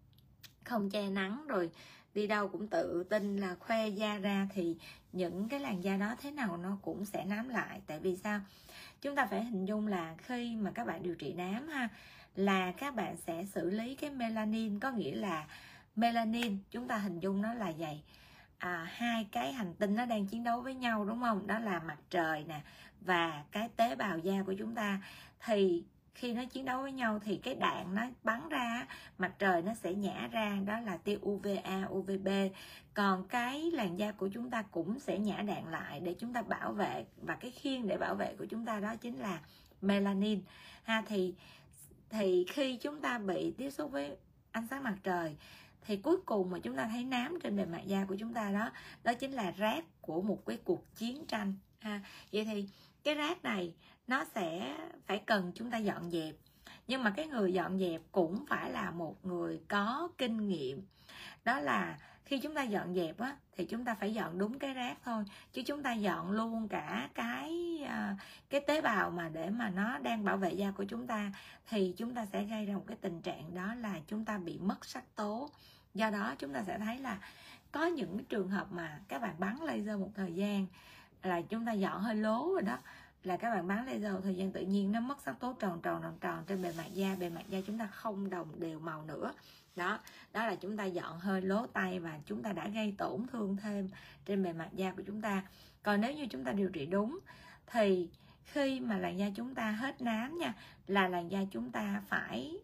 không che nắng rồi đi đâu cũng tự tin là khoe da ra thì những cái làn da đó thế nào nó cũng sẽ nám lại. Tại vì sao? Chúng ta phải hình dung là khi mà các bạn điều trị nám ha là các bạn sẽ xử lý cái melanin có nghĩa là melanin chúng ta hình dung nó là vậy. À, hai cái hành tinh nó đang chiến đấu với nhau đúng không? Đó là mặt trời nè và cái tế bào da của chúng ta. Thì khi nó chiến đấu với nhau thì cái đạn nó bắn ra mặt trời nó sẽ nhả ra đó là tia UVA, UVB còn cái làn da của chúng ta cũng sẽ nhả đạn lại để chúng ta bảo vệ và cái khiên để bảo vệ của chúng ta đó chính là melanin. Ha thì thì khi chúng ta bị tiếp xúc với ánh sáng mặt trời thì cuối cùng mà chúng ta thấy nám trên bề mặt da của chúng ta đó đó chính là rác của một cái cuộc chiến tranh. Ha vậy thì cái rác này nó sẽ phải cần chúng ta dọn dẹp. Nhưng mà cái người dọn dẹp cũng phải là một người có kinh nghiệm. Đó là khi chúng ta dọn dẹp á, thì chúng ta phải dọn đúng cái rác thôi. Chứ chúng ta dọn luôn cả cái à, cái tế bào mà để mà nó đang bảo vệ da của chúng ta, thì chúng ta sẽ gây ra một cái tình trạng đó là chúng ta bị mất sắc tố. Do đó chúng ta sẽ thấy là có những trường hợp mà các bạn bắn laser một thời gian là chúng ta dọn hơi lố rồi đó là các bạn bán laser thời gian tự nhiên nó mất sắc tố tròn tròn tròn tròn trên bề mặt da, bề mặt da chúng ta không đồng đều màu nữa. Đó đó là chúng ta dọn hơi lố tay và chúng ta đã gây tổn thương thêm trên bề mặt da của chúng ta. Còn nếu như chúng ta điều trị đúng, thì khi mà làn da chúng ta hết nám nha, là làn da chúng ta phải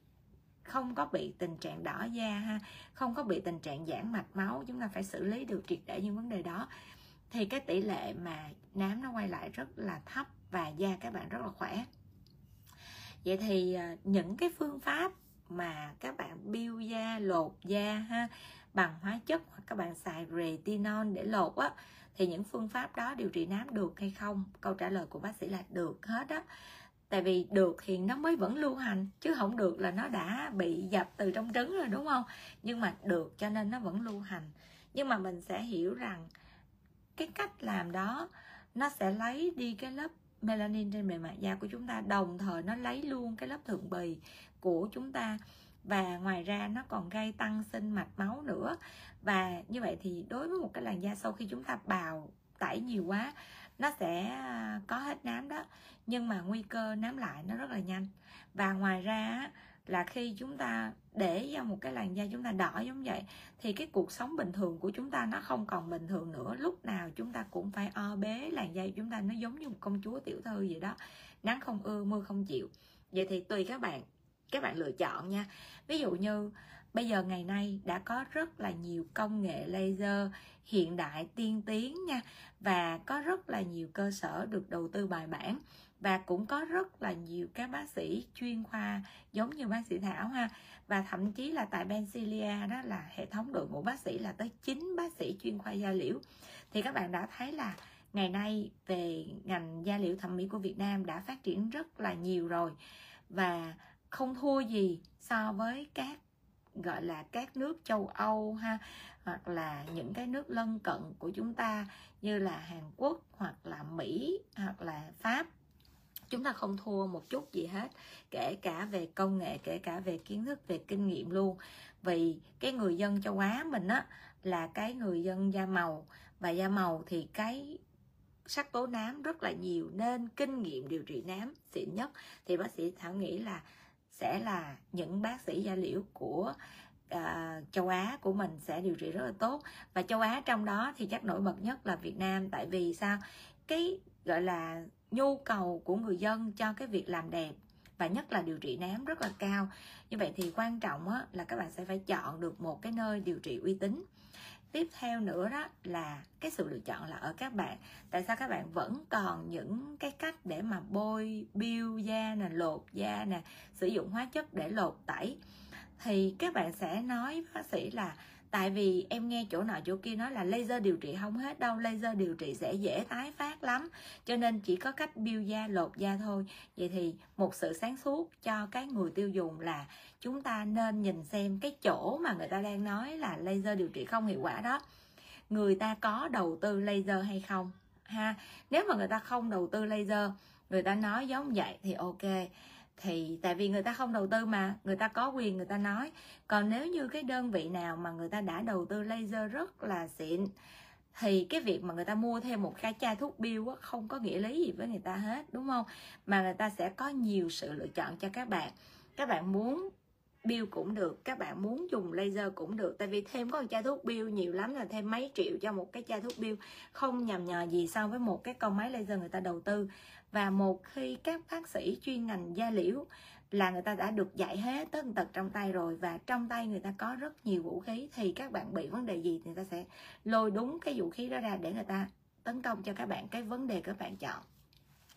không có bị tình trạng đỏ da ha, không có bị tình trạng giãn mạch máu, chúng ta phải xử lý được triệt để những vấn đề đó. Thì cái tỷ lệ mà nám nó quay lại rất là thấp và da các bạn rất là khỏe. Vậy thì à, những cái phương pháp mà các bạn biêu da, lột da ha, bằng hóa chất hoặc các bạn xài retinol để lột á, thì những phương pháp đó điều trị nám được hay không? Câu trả lời của bác sĩ là được hết á. Tại vì được thì nó mới vẫn lưu hành, chứ không được là nó đã bị dập từ trong trứng rồi, đúng không? Nhưng mà được cho nên nó vẫn lưu hành. Nhưng mà mình sẽ hiểu rằng cái cách làm đó, nó sẽ lấy đi cái lớp melanin trên bề mặt da của chúng ta, đồng thời nó lấy luôn cái lớp thượng bì của chúng ta. Và ngoài ra nó còn gây tăng sinh mạch máu nữa. Và như vậy thì đối với một cái làn da sau khi chúng ta bào tẩy nhiều quá, nó sẽ à, có hết nám đó. Nhưng mà nguy cơ nám lại nó rất là nhanh. Và ngoài ra là khi chúng ta để cho một cái làn da chúng ta đỏ giống vậy, thì cái cuộc sống bình thường của chúng ta nó không còn bình thường nữa. Lúc nào chúng ta cũng phải o bế làn da chúng ta, nó giống như một công chúa tiểu thư vậy đó. Nắng không ưa, mưa không chịu. Vậy thì tùy các bạn các bạn lựa chọn nha. Ví dụ như, bây giờ ngày nay đã có rất là nhiều công nghệ laser hiện đại tiên tiến nha, và có rất là nhiều cơ sở được đầu tư bài bản và cũng có rất là nhiều các bác sĩ chuyên khoa giống như bác sĩ Thảo ha. Và thậm chí là tại Pensilia đó là hệ thống đội ngũ bác sĩ là tới 9 bác sĩ chuyên khoa da liễu. Thì các bạn đã thấy là ngày nay về ngành da liễu thẩm mỹ của Việt Nam đã phát triển rất là nhiều rồi. Và không thua gì so với các, gọi là, các nước châu Âu ha, hoặc là những cái nước lân cận của chúng ta như là Hàn Quốc hoặc là Mỹ hoặc là Pháp chúng ta không thua một chút gì hết kể cả về công nghệ kể cả về kiến thức về kinh nghiệm luôn. Vì cái người dân châu Á mình á là cái người dân da màu. Và da màu thì cái sắc tố nám rất là nhiều nên kinh nghiệm điều trị nám xịn nhất. Thì bác sĩ Thảo nghĩ là sẽ là những bác sĩ da liễu của uh, châu Á của mình sẽ điều trị rất là tốt. Và châu Á trong đó thì chắc nổi bật nhất là Việt Nam. Tại vì sao? Cái gọi là nhu cầu của người dân cho cái việc làm đẹp và nhất là điều trị nám rất là cao. Như vậy thì quan trọng á, là các bạn sẽ phải chọn được một cái nơi điều trị uy tín. Tiếp theo nữa đó là cái sự lựa chọn là ở các bạn. Tại sao các bạn vẫn còn những cái cách để mà bôi biêu da nè lột da nè sử dụng hóa chất để lột tẩy? Thì các bạn sẽ nói với bác sĩ là tại vì em nghe chỗ nọ chỗ kia nói là laser điều trị không hết đâu, laser điều trị sẽ dễ tái phát lắm. Cho nên chỉ có cách biêu da, lột da thôi. Vậy thì một sự sáng suốt cho cái người tiêu dùng là chúng ta nên nhìn xem cái chỗ mà người ta đang nói là laser điều trị không hiệu quả đó. Người ta có đầu tư laser hay không? Ha, nếu mà người ta không đầu tư laser, người ta nói giống vậy thì ok thì tại vì người ta không đầu tư mà, người ta có quyền người ta nói. Còn nếu như cái đơn vị nào mà người ta đã đầu tư laser rất là xịn, thì cái việc mà người ta mua thêm một cái chai thuốc bill không có nghĩa lý gì với người ta hết, đúng không? Mà người ta sẽ có nhiều sự lựa chọn cho các bạn. Các bạn muốn bill cũng được, các bạn muốn dùng laser cũng được. Tại vì thêm có một chai thuốc bill nhiều lắm là thêm mấy triệu cho một cái chai thuốc bill không nhầm nhò gì so với một cái con máy laser người ta đầu tư và một khi các bác sĩ chuyên ngành da liễu là người ta đã được dạy hết tất tật trong tay rồi và trong tay người ta có rất nhiều vũ khí thì các bạn bị vấn đề gì thì người ta sẽ lôi đúng cái vũ khí đó ra để người ta tấn công cho các bạn. Cái vấn đề các bạn chọn.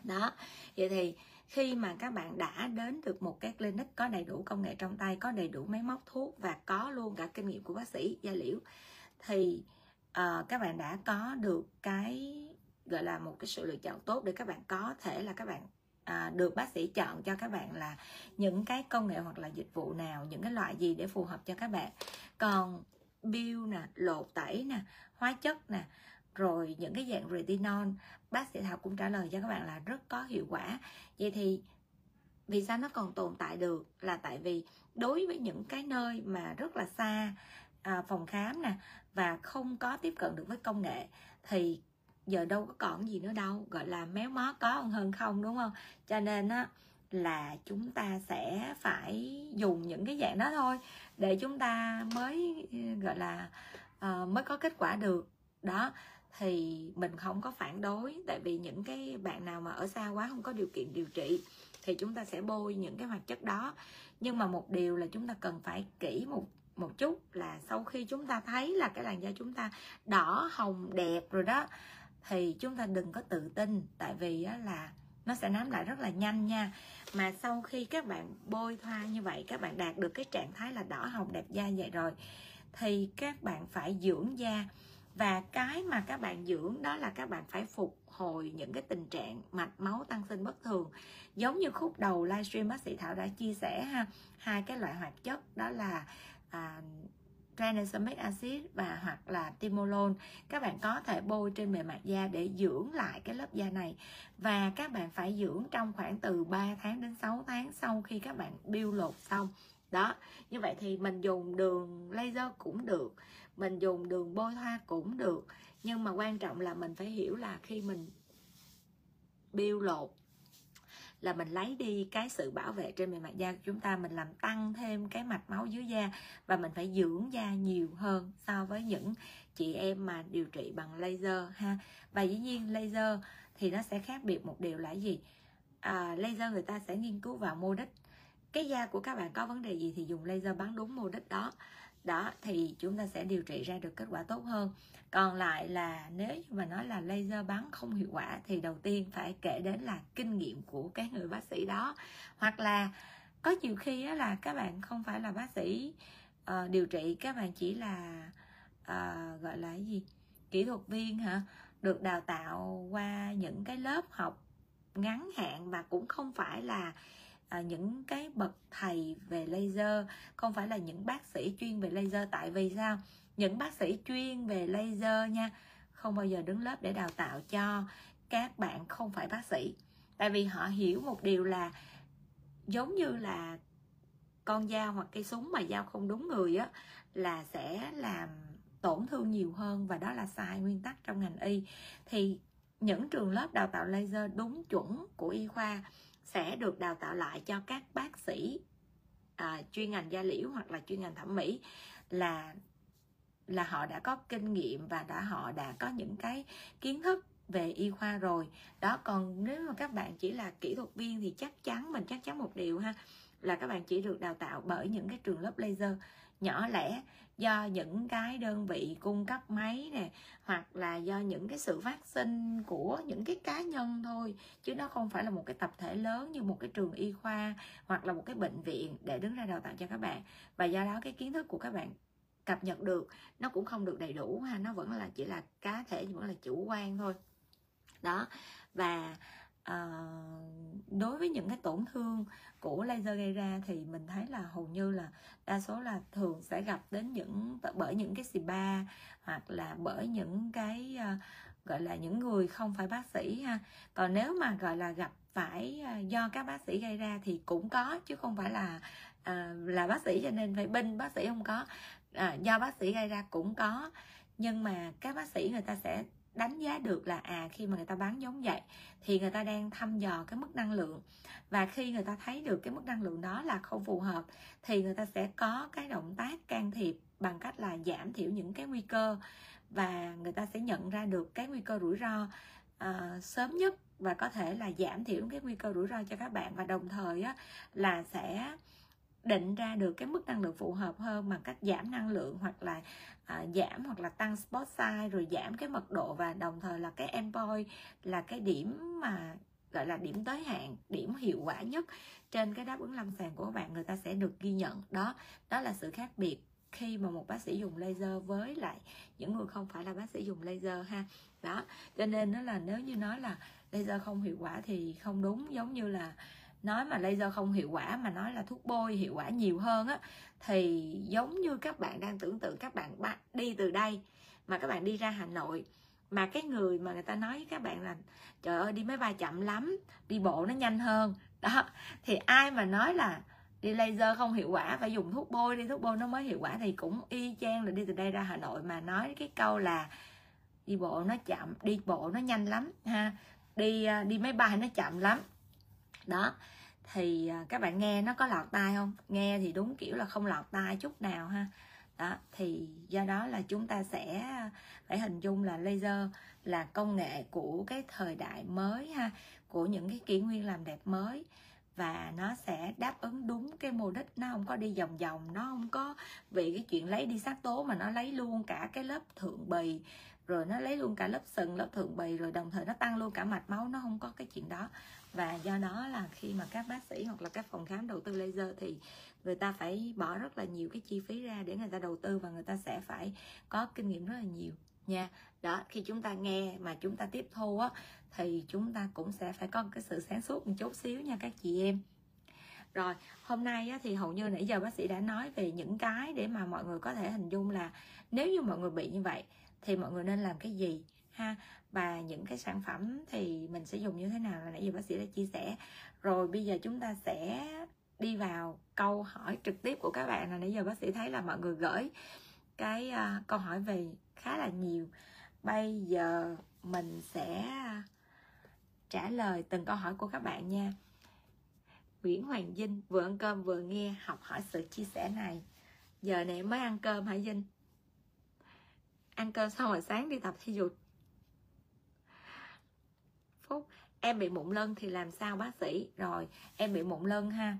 Đó. Vậy thì khi mà các bạn đã đến được một cái clinic có đầy đủ công nghệ trong tay có đầy đủ máy móc thuốc và có luôn cả kinh nghiệm của bác sĩ da liễu thì uh, các bạn đã có được cái gọi là một cái sự lựa chọn tốt để các bạn có thể là các bạn à, được bác sĩ chọn cho các bạn là những cái công nghệ hoặc là dịch vụ nào những cái loại gì để phù hợp cho các bạn. Còn bill nè lột tẩy nè hóa chất nè rồi những cái dạng retinol bác sĩ thảo cũng trả lời cho các bạn là rất có hiệu quả. Vậy thì vì sao nó còn tồn tại được? Là tại vì đối với những cái nơi mà rất là xa à, phòng khám nè và không có tiếp cận được với công nghệ thì giờ đâu có còn gì nữa đâu gọi là méo mó có hơn không đúng không? Cho nên á là chúng ta sẽ phải dùng những cái dạng đó thôi để chúng ta mới gọi là uh, mới có kết quả được. Đó thì mình không có phản đối tại vì những cái bạn nào mà ở xa quá không có điều kiện điều trị thì chúng ta sẽ bôi những cái hoạt chất đó. Nhưng mà một điều là chúng ta cần phải kỹ một một chút là sau khi chúng ta thấy là cái làn da chúng ta đỏ hồng đẹp rồi đó thì chúng ta đừng có tự tin. Tại vì á, là nó sẽ nám lại rất là nhanh nha. Mà sau khi các bạn bôi thoa như vậy các bạn đạt được cái trạng thái là đỏ hồng đẹp da vậy rồi thì các bạn phải dưỡng da. Và cái mà các bạn dưỡng đó là các bạn phải phục hồi những cái tình trạng mạch máu tăng sinh bất thường. Giống như khúc đầu livestream bác sĩ thảo đã chia sẻ ha hai cái loại hoạt chất đó là à, tranexamic acid và hoặc là timolol. Các bạn có thể bôi trên bề mặt da để dưỡng lại cái lớp da này. Và các bạn phải dưỡng trong khoảng từ 3 tháng đến 6 tháng sau khi các bạn biêu lột xong. Đó, như vậy thì mình dùng đường laser cũng được, mình dùng đường bôi thoa cũng được. Nhưng mà quan trọng là mình phải hiểu là khi mình biêu lột là mình lấy đi cái sự bảo vệ trên bề mặt da của chúng ta mình làm tăng thêm cái mạch máu dưới da và mình phải dưỡng da nhiều hơn so với những chị em mà điều trị bằng laser ha. Và dĩ nhiên laser thì nó sẽ khác biệt một điều là gì? À, laser người ta sẽ nghiên cứu vào mô đích. Cái da của các bạn có vấn đề gì thì dùng laser bắn đúng mô đích đó đó thì chúng ta sẽ điều trị ra được kết quả tốt hơn. Còn lại là nếu như mà nói là laser bắn không hiệu quả thì đầu tiên phải kể đến là kinh nghiệm của cái người bác sĩ đó. Hoặc là có nhiều khi là các bạn không phải là bác sĩ uh, điều trị các bạn chỉ là uh, gọi là gì? Kỹ thuật viên hả? Được đào tạo qua những cái lớp học ngắn hạn và cũng không phải là à, những cái bậc thầy về laser không phải là những bác sĩ chuyên về laser. Tại vì sao? Những bác sĩ chuyên về laser nha không bao giờ đứng lớp để đào tạo cho các bạn không phải bác sĩ. Tại vì họ hiểu một điều là giống như là con dao hoặc cây súng mà dao không đúng người á là sẽ làm tổn thương nhiều hơn và đó là sai nguyên tắc trong ngành y. Thì những trường lớp đào tạo laser đúng chuẩn của y khoa sẽ được đào tạo lại cho các bác sĩ à, chuyên ngành da liễu hoặc là chuyên ngành thẩm mỹ là là họ đã có kinh nghiệm và đã họ đã có những cái kiến thức về y khoa rồi. Đó còn nếu mà các bạn chỉ là kỹ thuật viên thì chắc chắn mình chắc chắn một điều ha là các bạn chỉ được đào tạo bởi những cái trường lớp laser nhỏ lẻ do những cái đơn vị cung cấp máy nè, hoặc là do những cái sự phát sinh của những cái cá nhân thôi, chứ nó không phải là một cái tập thể lớn như một cái trường y khoa hoặc là một cái bệnh viện để đứng ra đào tạo cho các bạn. Và do đó cái kiến thức của các bạn cập nhật được, nó cũng không được đầy đủ ha, nó vẫn là chỉ là cá thể, vẫn là chủ quan thôi. Đó, và à, đối với những cái tổn thương của laser gây ra thì mình thấy là hầu như là đa số là thường sẽ gặp đến những bởi những cái spa hoặc là bởi những cái à, gọi là những người không phải bác sĩ ha. Còn nếu mà gọi là gặp phải ờ, do các bác sĩ gây ra thì cũng có chứ không phải là à, là bác sĩ cho nên phải binh bác sĩ không có. À, do bác sĩ gây ra cũng có. Nhưng mà các bác sĩ người ta sẽ đánh giá được là à khi mà người ta bán giống vậy thì người ta đang thăm dò cái mức năng lượng. Và khi người ta thấy được cái mức năng lượng đó là không phù hợp thì người ta sẽ có cái động tác can thiệp bằng cách là giảm thiểu những cái nguy cơ và người ta sẽ nhận ra được cái nguy cơ rủi ro uh, sớm nhất và có thể là giảm thiểu cái nguy cơ rủi ro cho các bạn. Và đồng thời á, là sẽ định ra được cái mức năng lượng phù hợp hơn bằng cách giảm năng lượng hoặc là à, giảm hoặc là tăng spot size rồi giảm cái mật độ và đồng thời là cái endpoint là cái điểm mà gọi là điểm tới hạn điểm hiệu quả nhất trên cái đáp ứng lâm sàng của các bạn người ta sẽ được ghi nhận. Đó đó là sự khác biệt khi mà một bác sĩ dùng laser với lại những người không phải là bác sĩ dùng laser ha. Đó cho nên đó là nếu như nói là laser không hiệu quả thì không đúng giống như là nói mà laser không hiệu quả mà nói là thuốc bôi hiệu quả nhiều hơn á, thì giống như các bạn đang tưởng tượng, các bạn đi từ đây mà các bạn đi ra Hà Nội, mà cái người mà người ta nói với các bạn là, trời ơi, đi máy bay chậm lắm, đi bộ nó nhanh hơn. Đó, thì ai mà nói là đi laser không hiệu quả phải dùng thuốc bôi đi, thuốc bôi nó mới hiệu quả thì cũng y chang là đi từ đây ra Hà Nội mà nói cái câu là đi bộ nó chậm, đi bộ nó nhanh lắm, ha, đi à, đi máy bay nó chậm lắm đó. Thì à, các bạn nghe nó có lọt tai không? Nghe thì đúng kiểu là không lọt tai chút nào ha. Đó, thì do đó là chúng ta sẽ à, phải hình dung là laser là công nghệ của cái thời đại mới ha, của những cái kỷ nguyên làm đẹp mới. Và nó sẽ đáp ứng đúng cái mục đích, nó không có đi vòng vòng, nó không có vì cái chuyện lấy đi sắc tố mà nó lấy luôn cả cái lớp thượng bì, rồi nó lấy luôn cả lớp sừng, lớp thượng bì, rồi đồng thời nó tăng luôn cả mạch máu, nó không có cái chuyện đó và do đó là khi mà các bác sĩ hoặc là các phòng khám đầu tư laser thì người ta phải bỏ rất là nhiều cái chi phí ra để người ta đầu tư và người ta sẽ phải có kinh nghiệm rất là nhiều nha. Đó khi chúng ta nghe mà chúng ta tiếp thu á thì chúng ta cũng sẽ phải có cái sự sáng suốt một chút xíu nha các chị em. Rồi hôm nay á, thì hầu như nãy giờ bác sĩ đã nói về những cái để mà mọi người có thể hình dung là nếu như mọi người bị như vậy thì mọi người nên làm cái gì? Ha? Và những cái sản phẩm thì mình sẽ dùng như thế nào? Là nãy giờ bác sĩ đã chia sẻ. Rồi bây giờ chúng ta sẽ đi vào câu hỏi trực tiếp của các bạn. Là nãy giờ bác sĩ thấy là mọi người gửi cái uh, câu hỏi về khá là nhiều. Bây giờ mình sẽ trả lời từng câu hỏi của các bạn nha. Nguyễn Hoàng Vinh vừa ăn cơm vừa nghe học hỏi sự chia sẻ này. Giờ này mới ăn cơm hả Vinh? Ăn cơm xong rồi sáng đi tập thể dục phút. Em bị mụn lân thì làm sao bác sĩ? Rồi em bị mụn lân ha.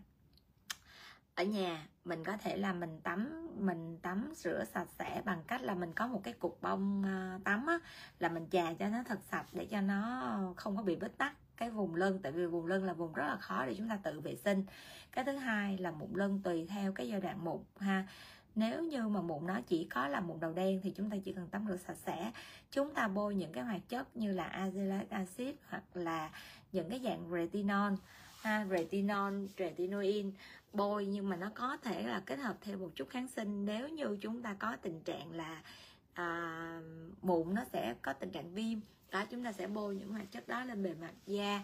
Ở nhà mình có thể là mình tắm mình tắm rửa sạch sẽ bằng cách là mình có một cái cục bông ờ, tắm á, là mình chà cho nó thật sạch để cho nó không có bị bít tắc cái vùng lưng. Tại vì vùng lưng là vùng rất là khó để chúng ta tự vệ sinh. Cái thứ hai là mụn lưng tùy theo cái giai đoạn mụn ha nếu như mà mụn nó chỉ có là mụn đầu đen thì chúng ta chỉ cần tắm rửa sạch sẽ. Chúng ta bôi những cái hoạt chất như là azelaic acid hoặc là những cái dạng retinol. Ha retinol retinoin bôi nhưng mà nó có thể là kết hợp thêm một chút kháng sinh. Nếu như chúng ta có tình trạng là à, mụn nó sẽ có tình trạng viêm đó chúng ta sẽ bôi những hoạt chất đó lên bề mặt da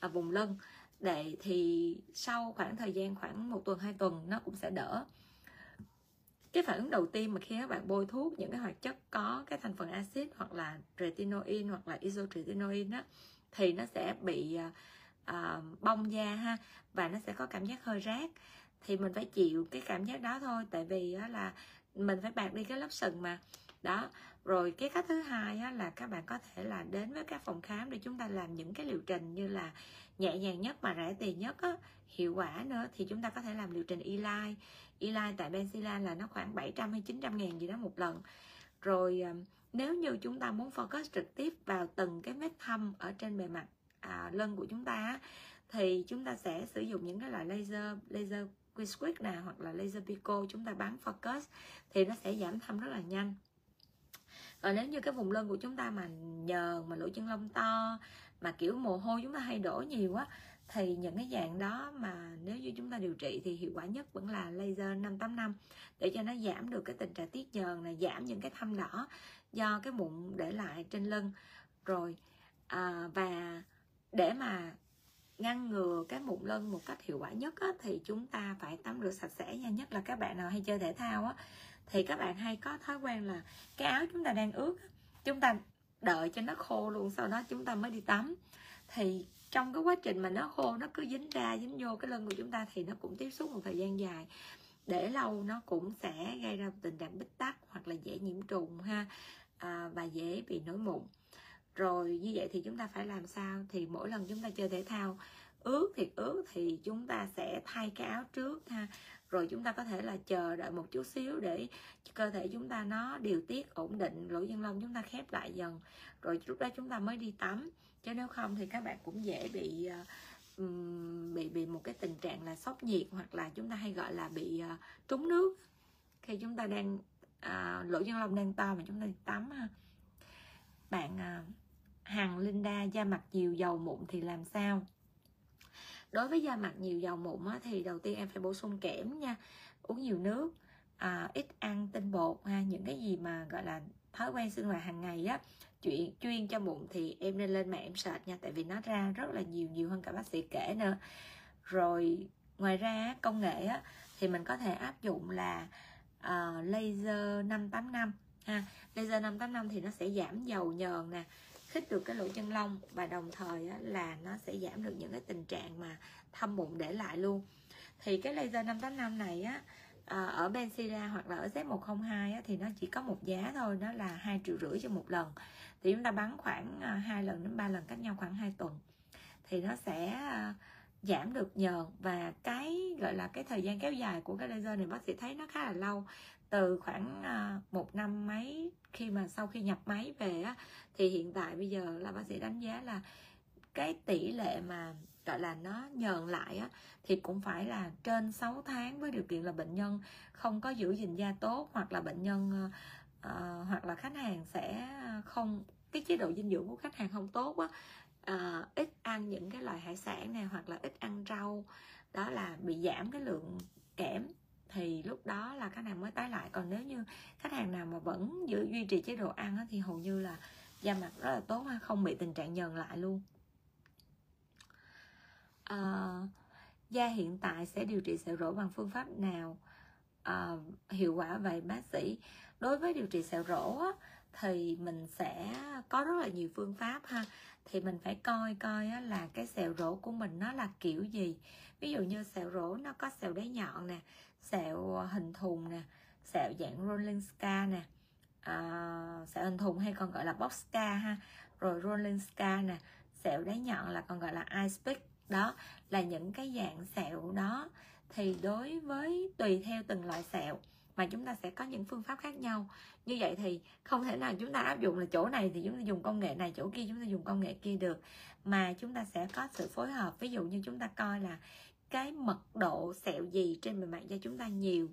và vùng lưng. Để thì sau khoảng thời gian khoảng một tuần hai tuần nó cũng sẽ đỡ cái phản ứng đầu tiên mà khi các bạn bôi thuốc những cái hoạt chất có cái thành phần axit hoặc là retinoin hoặc là isotretinoin á thì nó sẽ bị uh, bong da ha và nó sẽ có cảm giác hơi rát. Thì mình phải chịu cái cảm giác đó thôi tại vì á, là mình phải bạc đi cái lớp sừng mà. Đó rồi cái cách thứ hai á, là các bạn có thể là đến với các phòng khám để chúng ta làm những cái liệu trình như là nhẹ nhàng nhất mà rẻ tiền nhất á, hiệu quả nữa thì chúng ta có thể làm liệu trình Eli Eli tại Benzilla là nó khoảng 700 hay 900 ngàn gì đó một lần. Rồi ờ, nếu như chúng ta muốn focus trực tiếp vào từng cái vết thâm ở trên bề mặt à, lân của chúng ta thì chúng ta sẽ sử dụng những cái loại laser laser Quick nè hoặc là laser pico chúng ta bắn focus thì nó sẽ giảm thâm rất là nhanh. Còn nếu như cái vùng lưng của chúng ta mà nhờn mà lỗ chân lông to mà kiểu mồ hôi chúng ta hay đổ nhiều quá thì những cái dạng đó mà nếu như chúng ta điều trị thì hiệu quả nhất vẫn là laser 585 để cho nó giảm được cái tình trạng tiết nhờn này giảm những cái thâm đỏ do cái mụn để lại trên lưng. Rồi à, và để mà ngăn ngừa cái mụn lân một cách hiệu quả nhất á, thì chúng ta phải tắm rửa sạch sẽ nha. Nhất là các bạn nào hay chơi thể thao á thì các bạn hay có thói quen là cái áo chúng ta đang ướt chúng ta đợi cho nó khô luôn sau đó chúng ta mới đi tắm. Thì trong cái quá trình mà nó khô nó cứ dính ra dính vô cái lưng của chúng ta thì nó cũng tiếp xúc một thời gian dài. Để lâu nó cũng sẽ gây ra tình trạng bít tắc hoặc là dễ nhiễm trùng ha à, và dễ bị nổi mụn. Rồi như vậy thì chúng ta phải làm sao? Thì mỗi lần chúng ta chơi thể thao ướt thì ướt thì chúng ta sẽ thay cái áo trước ha. Rồi chúng ta có thể là chờ đợi một chút xíu để cơ thể chúng ta nó điều tiết ổn định lỗ chân lông chúng ta khép lại dần. Rồi lúc đó chúng ta mới đi tắm chứ nếu không thì các bạn cũng dễ bị ờ, bị bị một cái tình trạng là sốc nhiệt hoặc là chúng ta hay gọi là bị ờ, trúng nước. Khi chúng ta đang à, lỗ chân lông đang to mà chúng ta đi tắm ha. Bạn à, Hằng Linda da mặt nhiều dầu mụn thì làm sao? Đối với da mặt nhiều dầu mụn á, thì đầu tiên em phải bổ sung kẽm nha uống nhiều nước à, ít ăn tinh bột ha. Những cái gì mà gọi là thói quen sinh hoạt hàng ngày á chuyện chuyên cho mụn thì em nên lên mạng em search nha tại vì nó ra rất là nhiều nhiều hơn cả bác sĩ kể nữa. Rồi ngoài ra công nghệ á, thì mình có thể áp dụng là uh, laser 585 ha. Laser 585 thì nó sẽ giảm dầu nhờn nè khích được cái lỗ chân lông và đồng thời á, là nó sẽ giảm được những cái tình trạng mà thâm bụng để lại luôn. Thì cái laser 585 này á ở Bensira hoặc là ở Z102 á, thì nó chỉ có một giá thôi nó là hai triệu rưỡi cho một lần. Thì chúng ta bắn khoảng à, hai lần đến ba lần cách nhau khoảng 2 tuần. Thì nó sẽ à, giảm được nhờn và cái gọi là cái thời gian kéo dài của cái laser này bác sĩ thấy nó khá là lâu. Từ khoảng à, một năm mấy khi mà sau khi nhập máy về á, thì hiện tại bây giờ là bác sĩ đánh giá là cái tỷ lệ mà gọi là nó nhờn lại á, thì cũng phải là trên 6 tháng với điều kiện là bệnh nhân không có giữ gìn da tốt hoặc là bệnh nhân uh, hoặc là khách hàng sẽ không cái chế độ dinh dưỡng của khách hàng không tốt á uh, ít ăn những cái loại hải sản này hoặc là ít ăn rau đó là bị giảm cái lượng kẽm thì lúc đó là khách hàng mới tái lại. Còn nếu như khách hàng nào mà vẫn giữ duy trì chế độ ăn á, thì hầu như là da mặt rất là tốt không bị tình trạng nhờn lại luôn uh, da hiện tại sẽ điều trị sẹo rỗ bằng phương pháp nào? Uh, hiệu quả vậy bác sĩ. Đối với điều trị sẹo rỗ á, thì mình sẽ có rất là nhiều phương pháp ha. Thì mình phải coi coi á, là cái sẹo rỗ của mình nó là kiểu gì. Ví dụ như sẹo rỗ nó có sẹo đáy nhọn nè sẹo hình thùng nè sẹo dạng rolling scar nè à, sẹo hình thùng hay còn gọi là box scar ha. Rồi rolling scar nè sẹo đáy nhọn là còn gọi là ice pick đó, là những cái dạng sẹo đó. Thì đối với, tùy theo từng loại sẹo mà chúng ta sẽ có những phương pháp khác nhau. Như vậy thì không thể nào chúng ta áp dụng là chỗ này thì chúng ta dùng công nghệ này, chỗ kia chúng ta dùng công nghệ kia được. Mà chúng ta sẽ có sự phối hợp. Ví dụ như chúng ta coi là cái mật độ sẹo gì trên bề mặt da chúng ta nhiều.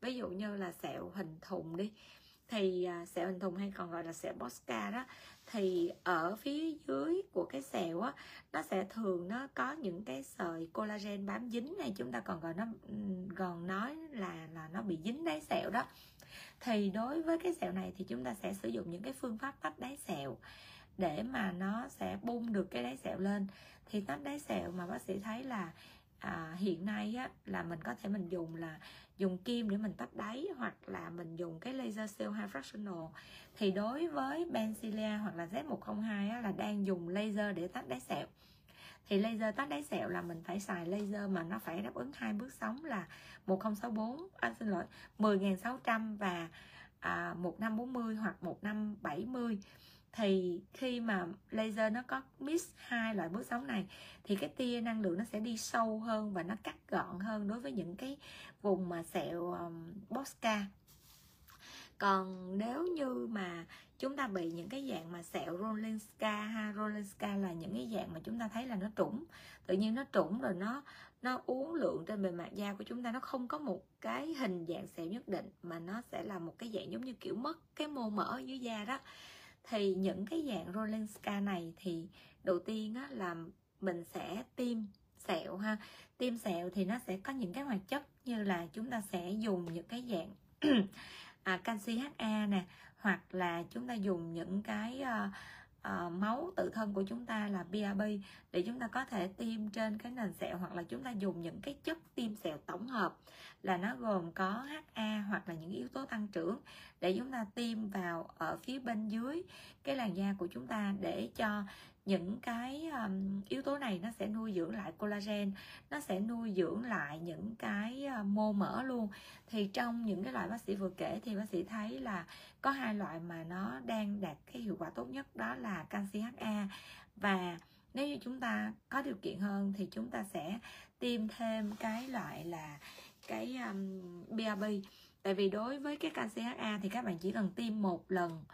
Ví dụ như là sẹo hình thùng đi thì à, sẹo hình thùng hay còn gọi là sẹo Bosca đó thì ở phía dưới của cái sẹo á nó sẽ thường nó có những cái sợi collagen bám dính này chúng ta còn gọi nó còn nói là là nó bị dính đáy sẹo đó. Thì đối với cái sẹo này thì chúng ta sẽ sử dụng những cái phương pháp tách đáy sẹo để mà nó sẽ bung được cái đáy sẹo lên. Thì tách đáy sẹo mà bác sĩ thấy là à, hiện nay á, là mình có thể mình dùng là dùng kim để mình tách đáy hoặc là mình dùng cái laser cell high fractional. Thì đối với Bencilia hoặc là Z102 á, là đang dùng laser để tách đáy sẹo. Thì laser tách đáy sẹo là mình phải xài laser mà nó phải đáp ứng hai bước sóng là 1064 anh à, xin lỗi 10.600 và à, 1540 hoặc 1570 thì khi mà laser nó có mix hai loại bước sóng này thì cái tia năng lượng nó sẽ đi sâu hơn và nó cắt gọn hơn đối với những cái vùng mà sẹo um, Bosca. Còn nếu như mà chúng ta bị những cái dạng mà sẹo rolling scar ha rolling scar là những cái dạng mà chúng ta thấy là nó trũng. Tự nhiên nó trũng rồi nó nó uốn lượng trên bề mặt da của chúng ta nó không có một cái hình dạng sẹo nhất định mà nó sẽ là một cái dạng giống như kiểu mất cái mô mỡ dưới da đó thì những cái dạng rolling scar này thì đầu tiên á, là mình sẽ tiêm sẹo ha. Tiêm sẹo thì nó sẽ có những cái hoạt chất như là chúng ta sẽ dùng những cái dạng à, canxi HA nè hoặc là chúng ta dùng những cái uh, uh, máu tự thân của chúng ta là BRB để chúng ta có thể tiêm trên cái nền sẹo hoặc là chúng ta dùng những cái chất tiêm sẹo tổng hợp là nó gồm có HA hoặc là những yếu tố tăng trưởng để chúng ta tiêm vào ở phía bên dưới cái làn da của chúng ta để cho những cái um, yếu tố này nó sẽ nuôi dưỡng lại collagen nó sẽ nuôi dưỡng lại những cái uh, mô mỡ luôn. Thì trong những cái loại bác sĩ vừa kể thì bác sĩ thấy là có hai loại mà nó đang đạt cái hiệu quả tốt nhất đó là canxi HA và nếu như chúng ta có điều kiện hơn thì chúng ta sẽ tiêm thêm cái loại là cái um, BRB tại vì đối với cái canxi HA thì các bạn chỉ cần tiêm một lần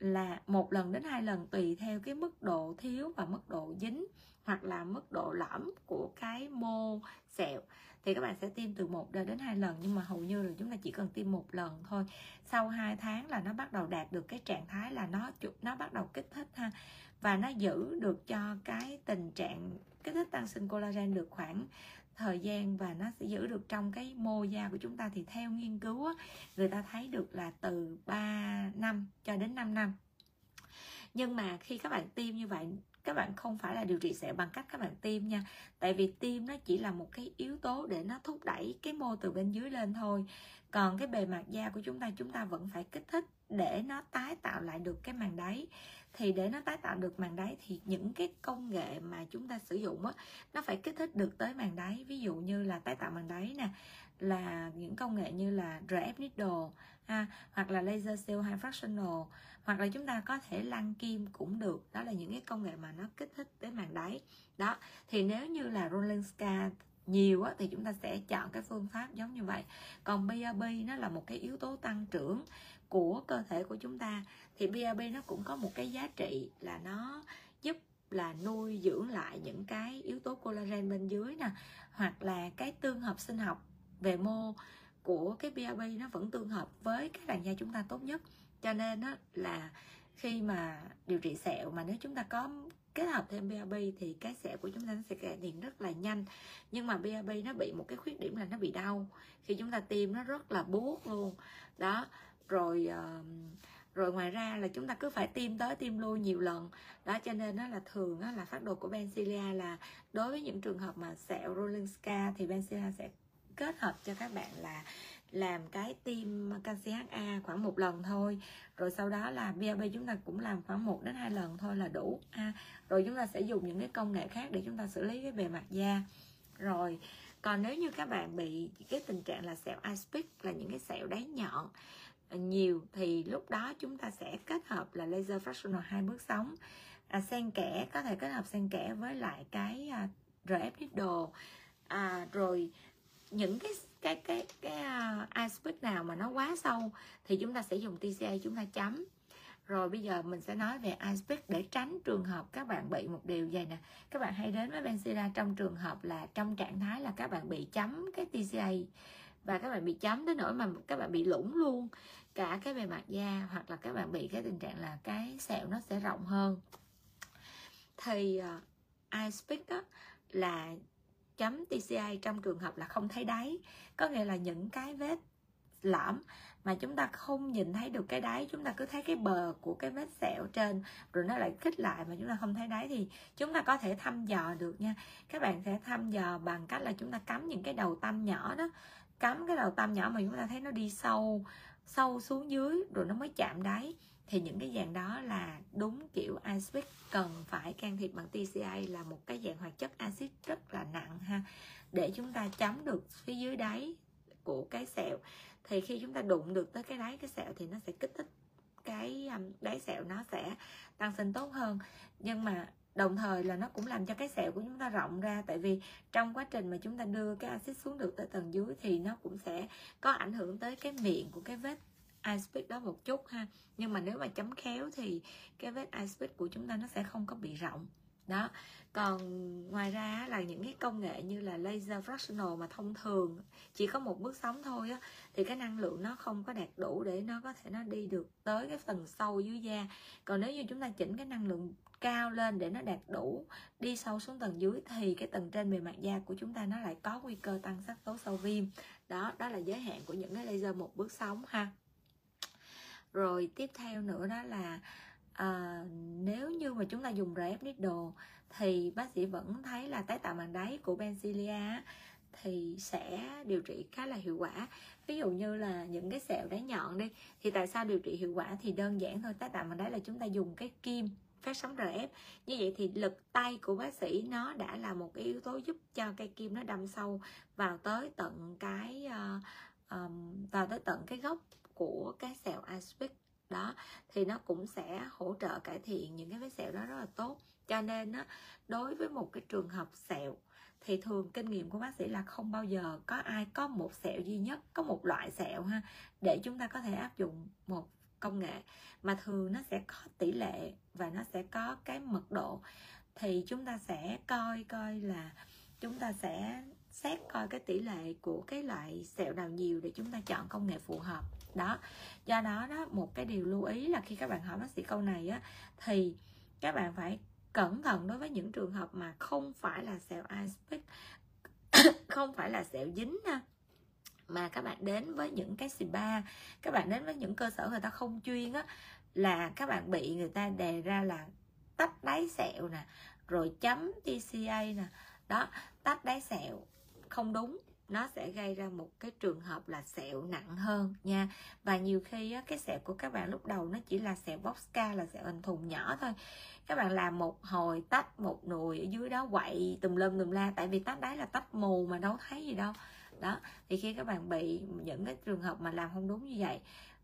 là một lần đến hai lần tùy theo cái mức độ thiếu và mức độ dính hoặc là mức độ lõm của cái mô sẹo. Thì các bạn sẽ tiêm từ một đến hai lần, nhưng mà hầu như là chúng ta chỉ cần tiêm một lần thôi. Sau 2 tháng là nó bắt đầu đạt được cái trạng thái là nó nó bắt đầu kích thích ha, và nó giữ được cho cái tình trạng kích thích tăng sinh collagen được khoảng thời gian và nó sẽ giữ được trong cái mô da của chúng ta thì theo nghiên cứu á, người ta thấy được là từ 3 năm cho đến 5 năm. Nhưng mà khi các bạn tiêm như vậy các bạn không phải là điều trị sẹo bằng cách các bạn tiêm nha. Tại vì tiêm nó chỉ là một cái yếu tố để nó thúc đẩy cái mô từ bên dưới lên thôi. Còn cái bề mặt da của chúng ta chúng ta vẫn phải kích thích để nó tái tạo lại được cái màng đáy thì để nó tái tạo được màng đáy thì những cái công nghệ mà chúng ta sử dụng á nó phải kích thích được tới màng đáy. Ví dụ như là tái tạo màng đáy nè là những công nghệ như là RF needle ha, hoặc là laser cell high fractional hoặc là chúng ta có thể lăn kim cũng được. Đó là những cái công nghệ mà nó kích thích tới màng đáy. Đó thì nếu như là rolling scar nhiều á, thì chúng ta sẽ chọn cái phương pháp giống như vậy. Còn BRB nó là một cái yếu tố tăng trưởng của cơ thể của chúng ta. Thì BRB nó cũng có một cái giá trị là nó giúp là nuôi dưỡng lại những cái yếu tố collagen bên dưới nè hoặc là cái tương hợp sinh học về mô của cái BRB nó vẫn tương hợp với cái làn da chúng ta tốt nhất. Cho nên đó là khi mà điều trị sẹo mà nếu chúng ta có kết hợp thêm BRB thì cái sẹo của chúng ta nó sẽ cải thiện rất là nhanh. Nhưng mà BRB nó bị một cái khuyết điểm là nó bị đau. Khi chúng ta tiêm nó rất là buốt luôn. Đó, rồi rồi ngoài ra là chúng ta cứ phải tiêm tới tiêm lui nhiều lần. Đó, cho nên nó là thường đó là phát đồ của Bencilia là đối với những trường hợp mà sẹo rolling scar thì Bencilia sẽ kết hợp cho các bạn là làm cái tiêm canxi HA khoảng một lần thôi. Rồi sau đó là BAB chúng ta cũng làm khoảng 1 đến hai lần thôi là đủ. Ha rồi chúng ta sẽ dùng những cái công nghệ khác để chúng ta xử lý cái bề mặt da. Rồi còn nếu như các bạn bị cái tình trạng là sẹo Ispeak là những cái sẹo đáy nhọn nhiều thì lúc đó chúng ta sẽ kết hợp là laser fractional hai bước sóng. À, xen kẽ có thể kết hợp xen kẽ với lại cái à, RF needle à, rồi những cái cái cái cái à, uh, aspect nào mà nó quá sâu thì chúng ta sẽ dùng TCA chúng ta chấm. Rồi bây giờ mình sẽ nói về aspect để tránh trường hợp các bạn bị một điều vậy nè. Các bạn hay đến với Benzilla trong trường hợp là trong trạng thái là các bạn bị chấm cái TCA và các bạn bị chấm tới nỗi mà các bạn bị lủng luôn cả cái bề mặt da hoặc là các bạn bị cái tình trạng là cái sẹo nó sẽ rộng hơn. Thì uh, iSpeak đó là chấm TCI trong trường hợp là không thấy đáy. Có nghĩa là những cái vết lõm mà chúng ta không nhìn thấy được cái đáy, chúng ta cứ thấy cái bờ của cái vết sẹo trên, rồi nó lại khích lại mà chúng ta không thấy đáy thì chúng ta có thể thăm dò được nha. Các bạn sẽ thăm dò bằng cách là chúng ta cắm những cái đầu tăm nhỏ đó. Cắm cái đầu tăm nhỏ mà chúng ta thấy nó đi sâu sâu xuống dưới rồi nó mới chạm đáy thì những cái dạng đó là đúng kiểu aspic cần phải can thiệp bằng TCA là một cái dạng hoạt chất axit rất là nặng ha. Để chúng ta chấm được phía dưới đáy của cái sẹo, thì khi chúng ta đụng được tới cái đáy, cái sẹo thì nó sẽ kích thích cái um, đáy sẹo nó sẽ tăng sinh tốt hơn. Nhưng mà đồng thời là nó cũng làm cho cái sẹo của chúng ta rộng ra, tại vì trong quá trình mà chúng ta đưa cái axit xuống được tới tầng dưới thì nó cũng sẽ có ảnh hưởng tới cái miệng của cái vết icepick đó một chút ha. Nhưng mà nếu mà chấm khéo thì cái vết icepick của chúng ta nó sẽ không có bị rộng. Đó. Còn ngoài ra là những cái công nghệ như là laser fractional mà thông thường chỉ có một bước sóng thôi á, thì cái năng lượng nó không có đạt đủ để nó có thể nó đi được tới cái phần sâu dưới da. Còn nếu như chúng ta chỉnh cái năng lượng cao lên để nó đạt đủ, đi sâu xuống tầng dưới thì cái tầng trên bề mặt da của chúng ta nó lại có nguy cơ tăng sắc tố sâu viêm. Đó đó là giới hạn của những cái laser một bước sóng ha rồi tiếp theo nữa đó là à, nếu như mà chúng ta dùng RF needle thì bác sĩ vẫn thấy là tái tạo màng đáy của Bencilia thì sẽ điều trị khá là hiệu quả. Ví dụ như là những cái sẹo đáy nhọn đi thì tại sao điều trị hiệu quả? Thì đơn giản thôi tái tạo màng đáy là chúng ta dùng cái kim phát sóng RF như vậy thì lực tay của bác sĩ nó đã là một cái yếu tố giúp cho cây kim nó đâm sâu vào tới tận cái uh, um, vào tới tận cái gốc của cái sẹo aspic đó thì nó cũng sẽ hỗ trợ cải thiện những cái vết sẹo đó rất là tốt. Cho nên á, đối với một cái trường hợp sẹo thì thường kinh nghiệm của bác sĩ là không bao giờ có ai có một sẹo duy nhất có một loại sẹo ha để chúng ta có thể áp dụng một công nghệ. Mà thường nó sẽ có tỷ lệ và nó sẽ có cái mật độ. Thì chúng ta sẽ coi coi là chúng ta sẽ xét coi cái tỷ lệ của cái loại sẹo nào nhiều để chúng ta chọn công nghệ phù hợp đó. Do đó đó, một cái điều lưu ý là khi các bạn hỏi bác sĩ câu này á, thì các bạn phải cẩn thận đối với những trường hợp mà không phải là sẹo aspect không phải là sẹo dính ha. Mà các bạn đến với những cái spa, các bạn đến với những cơ sở người ta không chuyên á, là các bạn bị người ta đề ra là tách đáy sẹo nè, rồi chấm TCA nè. Đó, tách đáy sẹo không đúng nó sẽ gây ra một cái trường hợp là sẹo nặng hơn nha. Và nhiều khi á, cái sẹo của các bạn lúc đầu nó chỉ là sẹo box ca là sẹo hình thùng nhỏ thôi. Các bạn làm một hồi tách một nồi ở dưới đó quậy tùm lum tùm la tại vì tách đáy là tách mù mà đâu thấy gì đâu. Đó thì khi các bạn bị những cái trường hợp mà làm không đúng như vậy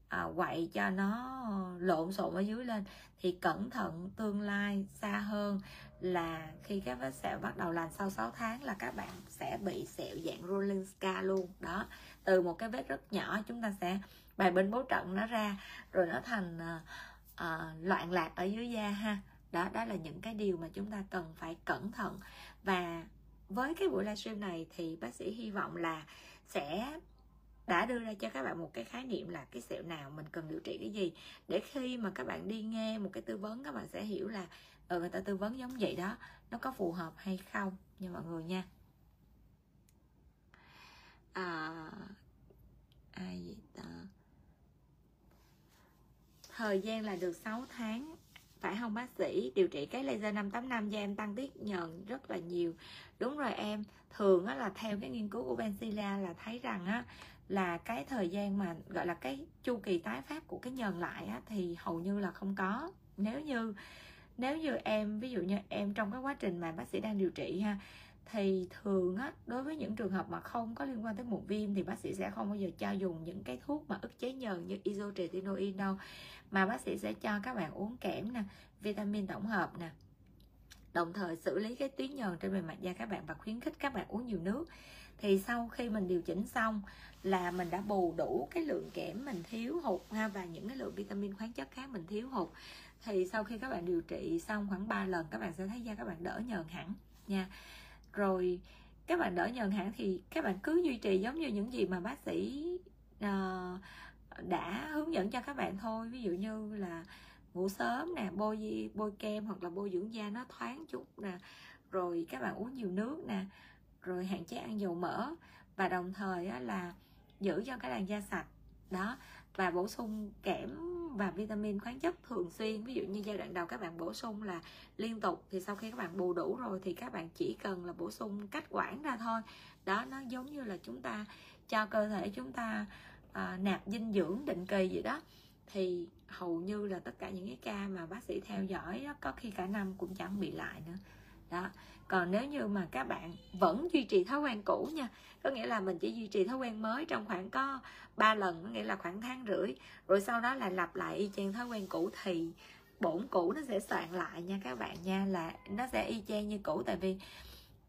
à, quậy cho nó lộn xộn ở dưới lên thì cẩn thận tương lai xa hơn là khi các vết sẹo bắt đầu lành sau 6 tháng là các bạn sẽ bị sẹo dạng rolling scar luôn. Đó từ một cái vết rất nhỏ chúng ta sẽ bài bên bố trận nó ra rồi nó thành uh, uh, loạn lạc ở dưới da ha. Đó đó là những cái điều mà chúng ta cần phải cẩn thận. Và với cái buổi livestream này thì bác sĩ hy vọng là sẽ đã đưa ra cho các bạn một cái khái niệm là cái sẹo nào mình cần điều trị cái gì. Để khi mà các bạn đi nghe một cái tư vấn các bạn sẽ hiểu là ừ, người ta tư vấn giống vậy đó. Nó có phù hợp hay không nha mọi người nha. À, ai vậy ta? Thời gian là được 6 tháng phải không bác sĩ? Điều trị cái laser 585 cho em tăng tiết nhờn rất là nhiều. Đúng rồi em thường á, là theo cái nghiên cứu của Benzilla là thấy rằng á là cái thời gian mà gọi là cái chu kỳ tái phát của cái nhờn lại á, thì hầu như là không có. Nếu như nếu như em, ví dụ như em trong cái quá trình mà bác sĩ đang điều trị ha, thì thường á, đối với những trường hợp mà không có liên quan tới mụn viêm thì bác sĩ sẽ không bao giờ cho dùng những cái thuốc mà ức chế nhờn như isotretinoin đâu. Mà bác sĩ sẽ cho các bạn uống kẽm nè, vitamin tổng hợp nè, đồng thời xử lý cái tuyến nhờn trên bề mặt da các bạn và khuyến khích các bạn uống nhiều nước. Thì sau khi mình điều chỉnh xong là mình đã bù đủ cái lượng kẽm mình thiếu hụt ha, và những cái lượng vitamin khoáng chất khác mình thiếu hụt thì sau khi các bạn điều trị xong khoảng 3 lần các bạn sẽ thấy da các bạn đỡ nhờn hẳn nha. Rồi các bạn đỡ nhờn hẳn thì các bạn cứ duy trì giống như những gì mà bác sĩ uh, đã hướng dẫn cho các bạn thôi. Ví dụ như là ngủ sớm nè bôi bôi kem hoặc là bôi dưỡng da nó thoáng chút nè. Rồi các bạn uống nhiều nước nè. Rồi hạn chế ăn dầu mỡ. Và đồng thời là giữ cho cái làn da sạch. Đó và bổ sung kẽm và vitamin khoáng chất thường xuyên. Ví dụ như giai đoạn đầu các bạn bổ sung là liên tục thì sau khi các bạn bù đủ rồi thì các bạn chỉ cần là bổ sung cách quản ra thôi. Đó nó giống như là chúng ta cho cơ thể chúng ta à, nạp dinh dưỡng định kỳ vậy đó. Thì hầu như là tất cả những cái ca mà bác sĩ theo dõi đó, có khi cả năm cũng chẳng bị lại nữa. Đó còn nếu như mà các bạn vẫn duy trì thói quen cũ nha, có nghĩa là mình chỉ duy trì thói quen mới trong khoảng có 3 lần, có nghĩa là khoảng tháng rưỡi, rồi sau đó là lặp lại y chang thói quen cũ thì bổn cũ nó sẽ soạn lại nha các bạn nha, là nó sẽ y chang như cũ. Tại vì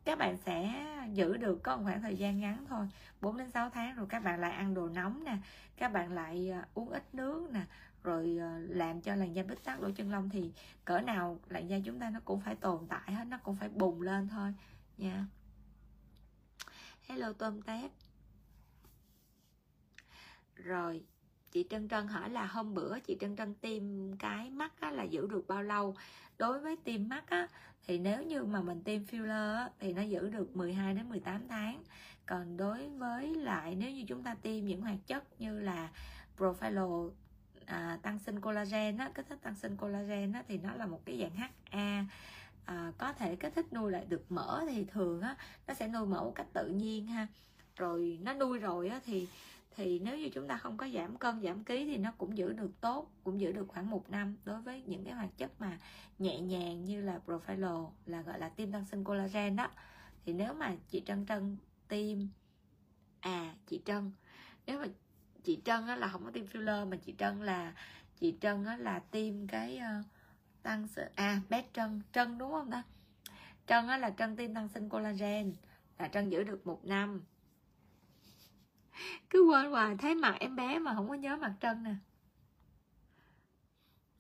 các bạn sẽ giữ được có một khoảng thời gian ngắn thôi 4 đến 6 tháng, rồi các bạn lại ăn đồ nóng nè, các bạn lại ờ, uống ít nước nè rồi ờ, làm cho làn da bít tắc lỗ chân lông thì cỡ nào làn da chúng ta nó cũng phải tồn tại hết nó cũng phải bùng lên thôi nha. Hello tôm tép. Rồi chị Trân Trân hỏi là hôm bữa chị Trân Trân tiêm cái mắt á, là giữ được bao lâu? Đối với tiêm mắt á, thì nếu như mà mình tiêm filler á, thì nó giữ được 12 đến 18 tháng. Còn đối với lại nếu như chúng ta tiêm những hoạt chất như là profilo à, tăng sinh collagen á, kích thích tăng sinh collagen á, thì nó là một cái dạng HA à, có thể kích thích nuôi lại được mỡ thì thường á nó sẽ nuôi mỡ một cách tự nhiên ha. Rồi nó nuôi rồi á thì thì nếu như chúng ta không có giảm cân giảm ký thì nó cũng giữ được tốt cũng giữ được khoảng một năm đối với những cái hoạt chất mà nhẹ nhàng như là profilo là gọi là tiêm tăng sinh collagen đó. Thì nếu mà chị Trân Trân tiêm à chị Trân nếu mà chị Trân á, là không có tiêm filler mà chị Trân là chị Trân á, là tiêm cái uh, tăng sinh à bé Trân Trân đúng không ta? Trân á, là Trân tiêm tăng sinh collagen là Trân giữ được một năm. Cứ quên hoài thấy mặt em bé mà không có nhớ mặt trân nè.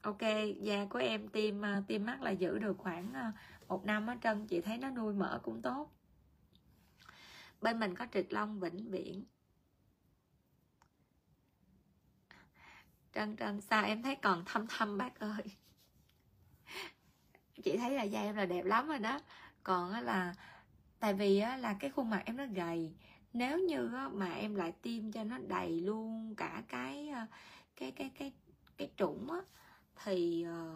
Ok da của em tiêm ờ, tiêm mắt là giữ được khoảng ờ, một năm á trân chị thấy nó nuôi mỡ cũng tốt. Bên mình có trịch long vĩnh viễn. Trân trân sao em thấy còn thâm thâm bác ơi. Chị thấy là da em là đẹp lắm rồi đó. Còn là tại vì là cái khuôn mặt em nó gầy. Nếu như mà em lại tiêm cho nó đầy luôn cả cái ờ, cái cái cái cái trũng á thì ờ,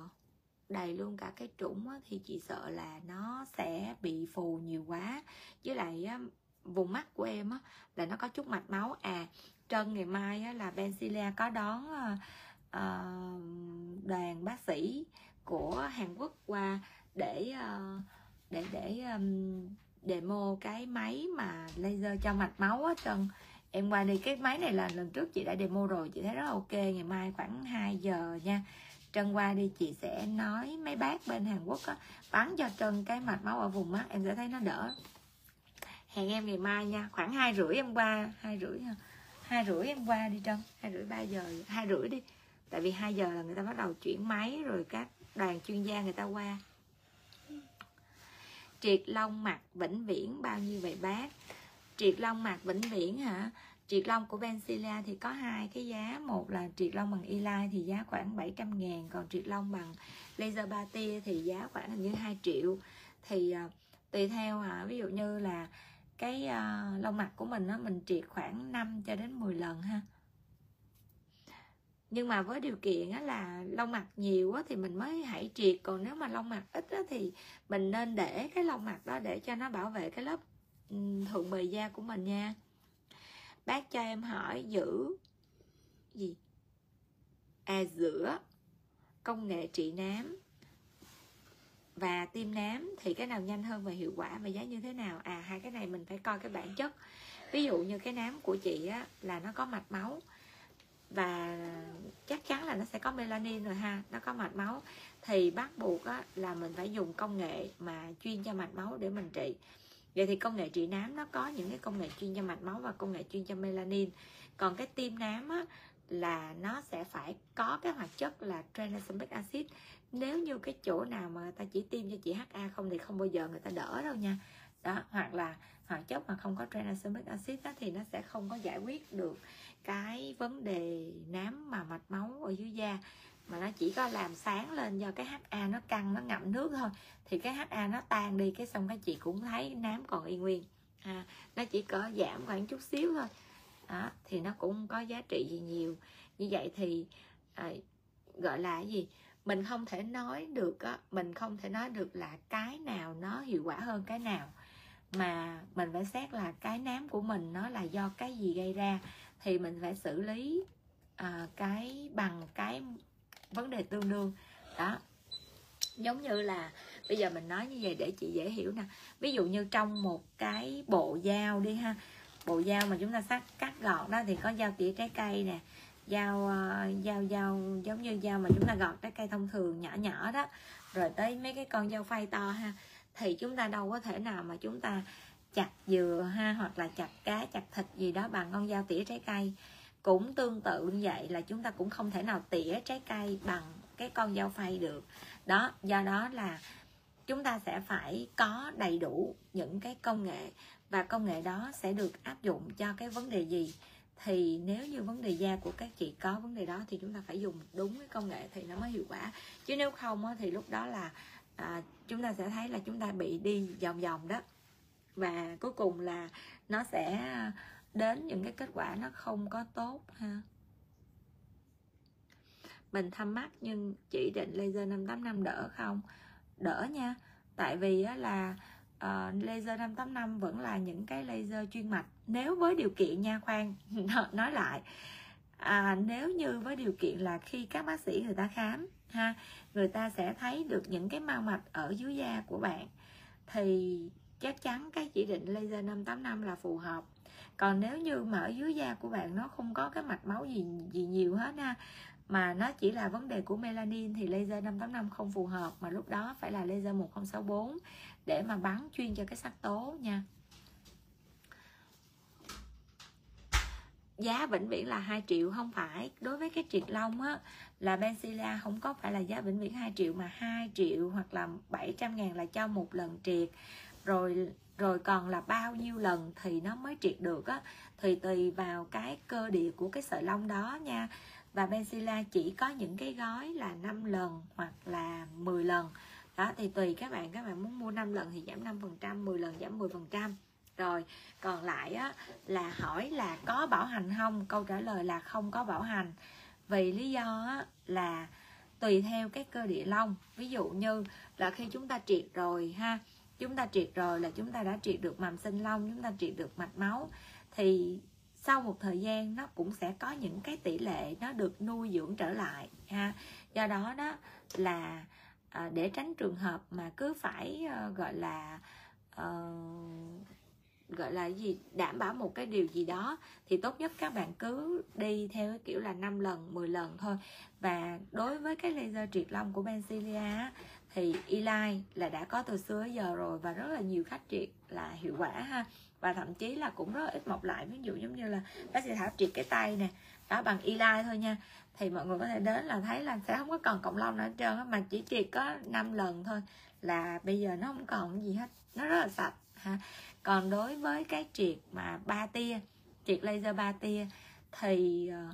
đầy luôn cả cái trũng á, thì chị sợ là nó sẽ bị phù nhiều quá. Với lại vùng mắt của em á, là nó có chút mạch máu. À trân ngày mai á, là Benzilla có đón uh, đoàn bác sĩ của Hàn Quốc qua để uh, để để um, demo cái máy mà laser cho mạch máu á trân. Em qua đi cái máy này là lần trước chị đã demo rồi chị thấy rất là ok ngày mai khoảng 2 giờ nha. Trân qua đi chị sẽ nói mấy bác bên Hàn Quốc á bắn cho Trân cái mạch máu ở vùng mắt em sẽ thấy nó đỡ. Hẹn em ngày mai nha khoảng hai rưỡi em qua hai rưỡi hai rưỡi em qua đi Trân. Hai rưỡi ba giờ. Hai rưỡi đi. Tại vì hai giờ là người ta bắt đầu chuyển máy rồi các đoàn chuyên gia người ta qua. Triệt long mặt vĩnh viễn bao nhiêu vậy bác? Triệt long mặt vĩnh viễn hả? Triệt long của Benzilla thì có hai cái giá. Một là triệt long bằng Eli thì giá khoảng 700 ngàn còn triệt long bằng laser ba tia thì giá khoảng hình như 2 triệu. Thì uh, tùy theo hả? Ví dụ như là cái uh, lông mặt của mình á, mình triệt khoảng 5 cho đến 10 lần ha. Nhưng mà với điều kiện á, là lông mặt nhiều á, thì mình mới hãy triệt còn nếu mà lông mặt ít á, thì mình nên để cái lông mặt đó để cho nó bảo vệ cái lớp thượng bề da của mình nha. Bác cho em hỏi giữ gì? À giữa công nghệ trị nám và tiêm nám thì cái nào nhanh hơn và hiệu quả và giá như thế nào? À hai cái này mình phải coi cái bản chất. Ví dụ như cái nám của chị á là nó có mạch máu. Và chắc chắn là nó sẽ có melanin rồi ha nó có mạch máu. Thì bắt buộc á, là mình phải dùng công nghệ mà chuyên cho mạch máu để mình trị. Vậy thì công nghệ trị nám nó có những cái công nghệ chuyên cho mạch máu và công nghệ chuyên cho melanin. Còn cái tiêm nám á, là nó sẽ phải có cái hoạt chất là tranexamic acid nếu như cái chỗ nào mà người ta chỉ tiêm cho chị HA không thì không bao giờ người ta đỡ đâu nha. Đó hoặc là hoạt chất mà không có tranexamic acid đó, thì nó sẽ không có giải quyết được cái vấn đề nám mà mạch máu ở dưới da. Mà nó chỉ có làm sáng lên do cái HA nó căng nó ngậm nước thôi. Thì cái HA nó tan đi cái xong cái chị cũng thấy nám còn y nguyên. À, nó chỉ có giảm khoảng chút xíu thôi. Đó, thì nó cũng có giá trị gì nhiều. Như vậy thì à, gọi là cái gì? Mình không thể nói được á mình không thể nói được là cái nào nó hiệu quả hơn cái nào. Mà mình phải xét là cái nám của mình nó là do cái gì gây ra thì mình phải xử lý à, cái bằng cái vấn đề tương đương. Đó. Giống như là bây giờ mình nói như vậy để chị dễ hiểu nè. Ví dụ như trong một cái bộ dao đi ha bộ dao mà chúng ta sắc cắt gọt đó thì có dao tỉa trái cây nè dao dao ờ, dao giống như dao mà chúng ta gọt trái cây thông thường nhỏ nhỏ đó. Rồi tới mấy cái con dao phay to ha, thì chúng ta đâu có thể nào mà chúng ta chặt dừa ha, hoặc là chặt cá, chặt thịt gì đó bằng con dao tỉa trái cây. Cũng tương tự như vậy là chúng ta cũng không thể nào tỉa trái cây bằng cái con dao phay được. Đó, do đó là chúng ta sẽ phải có đầy đủ những cái công nghệ, và công nghệ đó sẽ được áp dụng cho cái vấn đề gì? Thì nếu như vấn đề da của các chị có vấn đề đó thì chúng ta phải dùng đúng cái công nghệ thì nó mới hiệu quả. Chứ nếu không thì lúc đó là à, chúng ta sẽ thấy là chúng ta bị đi vòng vòng đó. Và cuối cùng là nó sẽ đến những cái kết quả nó không có tốt ha. Mình thăm mắt nhưng chỉ định laser 58 năm đỡ không? Đỡ nha. Tại vì là uh, laser 585 vẫn là những cái laser chuyên mạch nếu với điều kiện nha khoan nói lại. À, nếu như với điều kiện là khi các bác sĩ người ta khám ha người ta sẽ thấy được những cái mau mạch ở dưới da của bạn thì chắc chắn cái chỉ định laser 585 là phù hợp. Còn nếu như mà ở dưới da của bạn nó không có cái mạch máu gì gì nhiều hết ha mà nó chỉ là vấn đề của melanin thì laser 585 không phù hợp mà lúc đó phải là laser 1064 để mà bắn chuyên cho cái sắc tố nha. Giá vĩnh viễn là 2 triệu, không phải. Đối với cái triệt long á, là Benzilla không có phải là giá vĩnh viễn 2 triệu mà 2 triệu hoặc là 700 ngàn là cho một lần triệt. Rồi rồi còn là bao nhiêu lần thì nó mới triệt được á. Thì tùy vào cái cơ địa của cái sợi lông đó nha. Và Benzilla chỉ có những cái gói là 5 lần hoặc là 10 lần. Đó, thì tùy các bạn. Các bạn muốn mua 5 lần thì giảm 5% 10 lần giảm 10% rồi còn lại á, là hỏi là có bảo hành không? Câu trả lời là không có bảo hành. Vì lý do á, là tùy theo cái cơ địa long ví dụ như là khi chúng ta triệt rồi ha chúng ta triệt rồi là chúng ta đã triệt được mầm sinh long chúng ta triệt được mạch máu thì sau một thời gian nó cũng sẽ có những cái tỷ lệ nó được nuôi dưỡng trở lại ha. Do đó đó là à, để tránh trường hợp mà cứ phải uh, gọi là uh, gọi là gì, đảm bảo một cái điều gì đó, thì tốt nhất các bạn cứ đi theo cái kiểu là 5 lần 10 lần thôi. Và đối với cái laser triệt lông của Benzilia thì Eli là đã có từ xưa giờ rồi và rất là nhiều khách triệt là hiệu quả ha. Và thậm chí là cũng rất ít mọc lại. Ví dụ giống như là bác sĩ thảo triệt cái tay nè, đó, bằng Eli thôi nha. Thì mọi người có thể đến là thấy là sẽ không có cần cộng lông nữa hết trơn á, mà chỉ triệt có 5 lần thôi là bây giờ nó không còn gì hết. Nó rất là sạch ha còn đối với cái triệt mà ba tia, triệt laser ba tia, thì ờ,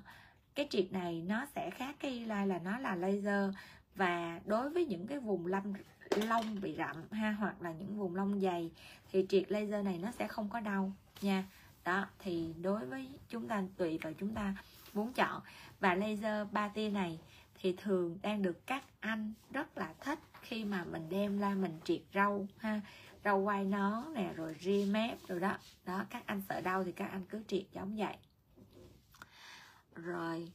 cái triệt này nó sẽ khác cái lai là nó là laser. Và đối với những cái vùng lâm lông bị rậm ha, hoặc là những vùng lông dày, thì triệt laser này nó sẽ không có đau nha. Đó, thì đối với chúng ta, tùy vào chúng ta muốn chọn. Và laser ba tia này thì thường đang được các anh rất là thích khi mà mình đem ra mình triệt râu ha rau quai nón nè, rồi ri mép rồi đó. Đó, các anh sợ đau thì các anh cứ triệt giống vậy. Rồi.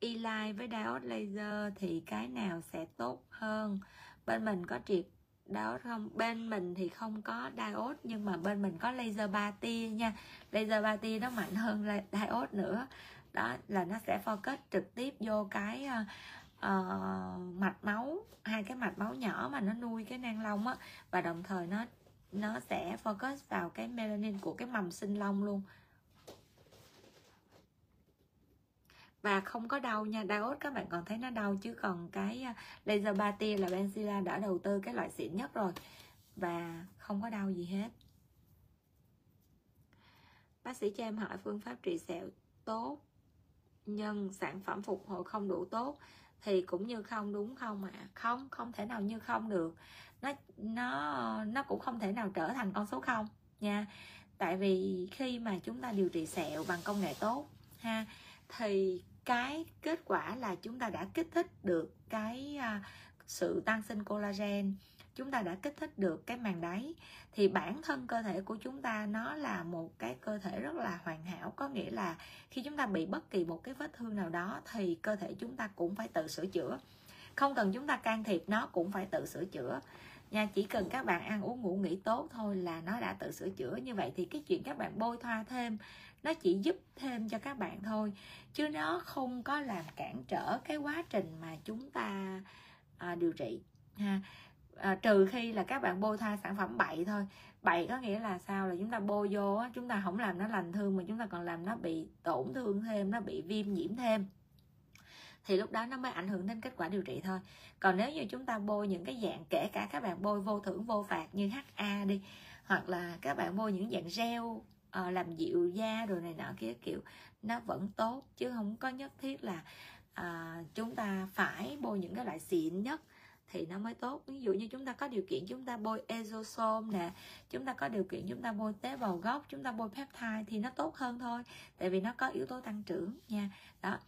Eli với diode laser thì cái nào sẽ tốt hơn? Bên mình có triệt đó không? Bên mình thì không có diode, nhưng mà bên mình có laser 3 tia nha. Laser 3 tia nó mạnh hơn diode nữa đó là nó sẽ focus trực tiếp vô cái uh, mạch máu hai cái mạch máu nhỏ mà nó nuôi cái nang lông á. Và đồng thời nó nó sẽ focus vào cái melanin của cái mầm sinh lông luôn. Và không có đau nha diode các bạn còn thấy nó đau chứ còn cái ờ, laser ba tia là Benzilla đã đầu tư cái loại xịn nhất rồi. Và không có đau gì hết. Bác sĩ cho em hỏi phương pháp trị sẹo tốt nhân sản phẩm phục hồi không đủ tốt thì cũng như không, đúng không ạ? À? không không thể nào như không được. Nó nó nó cũng không thể nào trở thành con số không nha. Tại vì khi mà chúng ta điều trị sẹo bằng công nghệ tốt, ha, thì cái kết quả là chúng ta đã kích thích được cái à, sự tăng sinh collagen chúng ta đã kích thích được cái màng đáy thì bản thân cơ thể của chúng ta nó là một cái cơ thể rất là hoàn hảo. Có nghĩa là khi chúng ta bị bất kỳ một cái vết thương nào đó thì cơ thể chúng ta cũng phải tự sửa chữa. Không cần chúng ta can thiệp nó cũng phải tự sửa chữa. Nha chỉ cần các bạn ăn uống ngủ nghỉ tốt thôi là nó đã tự sửa chữa. Như vậy thì cái chuyện các bạn bôi thoa thêm nó chỉ giúp thêm cho các bạn thôi chứ nó không có làm cản trở cái quá trình mà chúng ta à, điều trị ha à, trừ khi là các bạn bôi thoa sản phẩm bậy thôi. Bậy có nghĩa là sao? Là chúng ta bôi vô á, chúng ta không làm nó lành thương mà chúng ta còn làm nó bị tổn thương thêm nó bị viêm nhiễm thêm. Thì lúc đó nó mới ảnh hưởng đến kết quả điều trị thôi. Còn nếu như chúng ta bôi những cái dạng kể cả các bạn bôi vô thưởng vô phạt như HA đi hoặc là các bạn bôi những dạng gel uh, làm dịu da rồi này nọ kia kiểu nó vẫn tốt chứ không có nhất thiết là uh, chúng ta phải bôi những cái loại xịn nhất thì nó mới tốt. Ví dụ như chúng ta có điều kiện chúng ta bôi ezosome nè, chúng ta có điều kiện chúng ta bôi tế bào gốc, chúng ta bôi peptide thì nó tốt hơn thôi, tại vì nó có yếu tố tăng trưởng nha. Đó.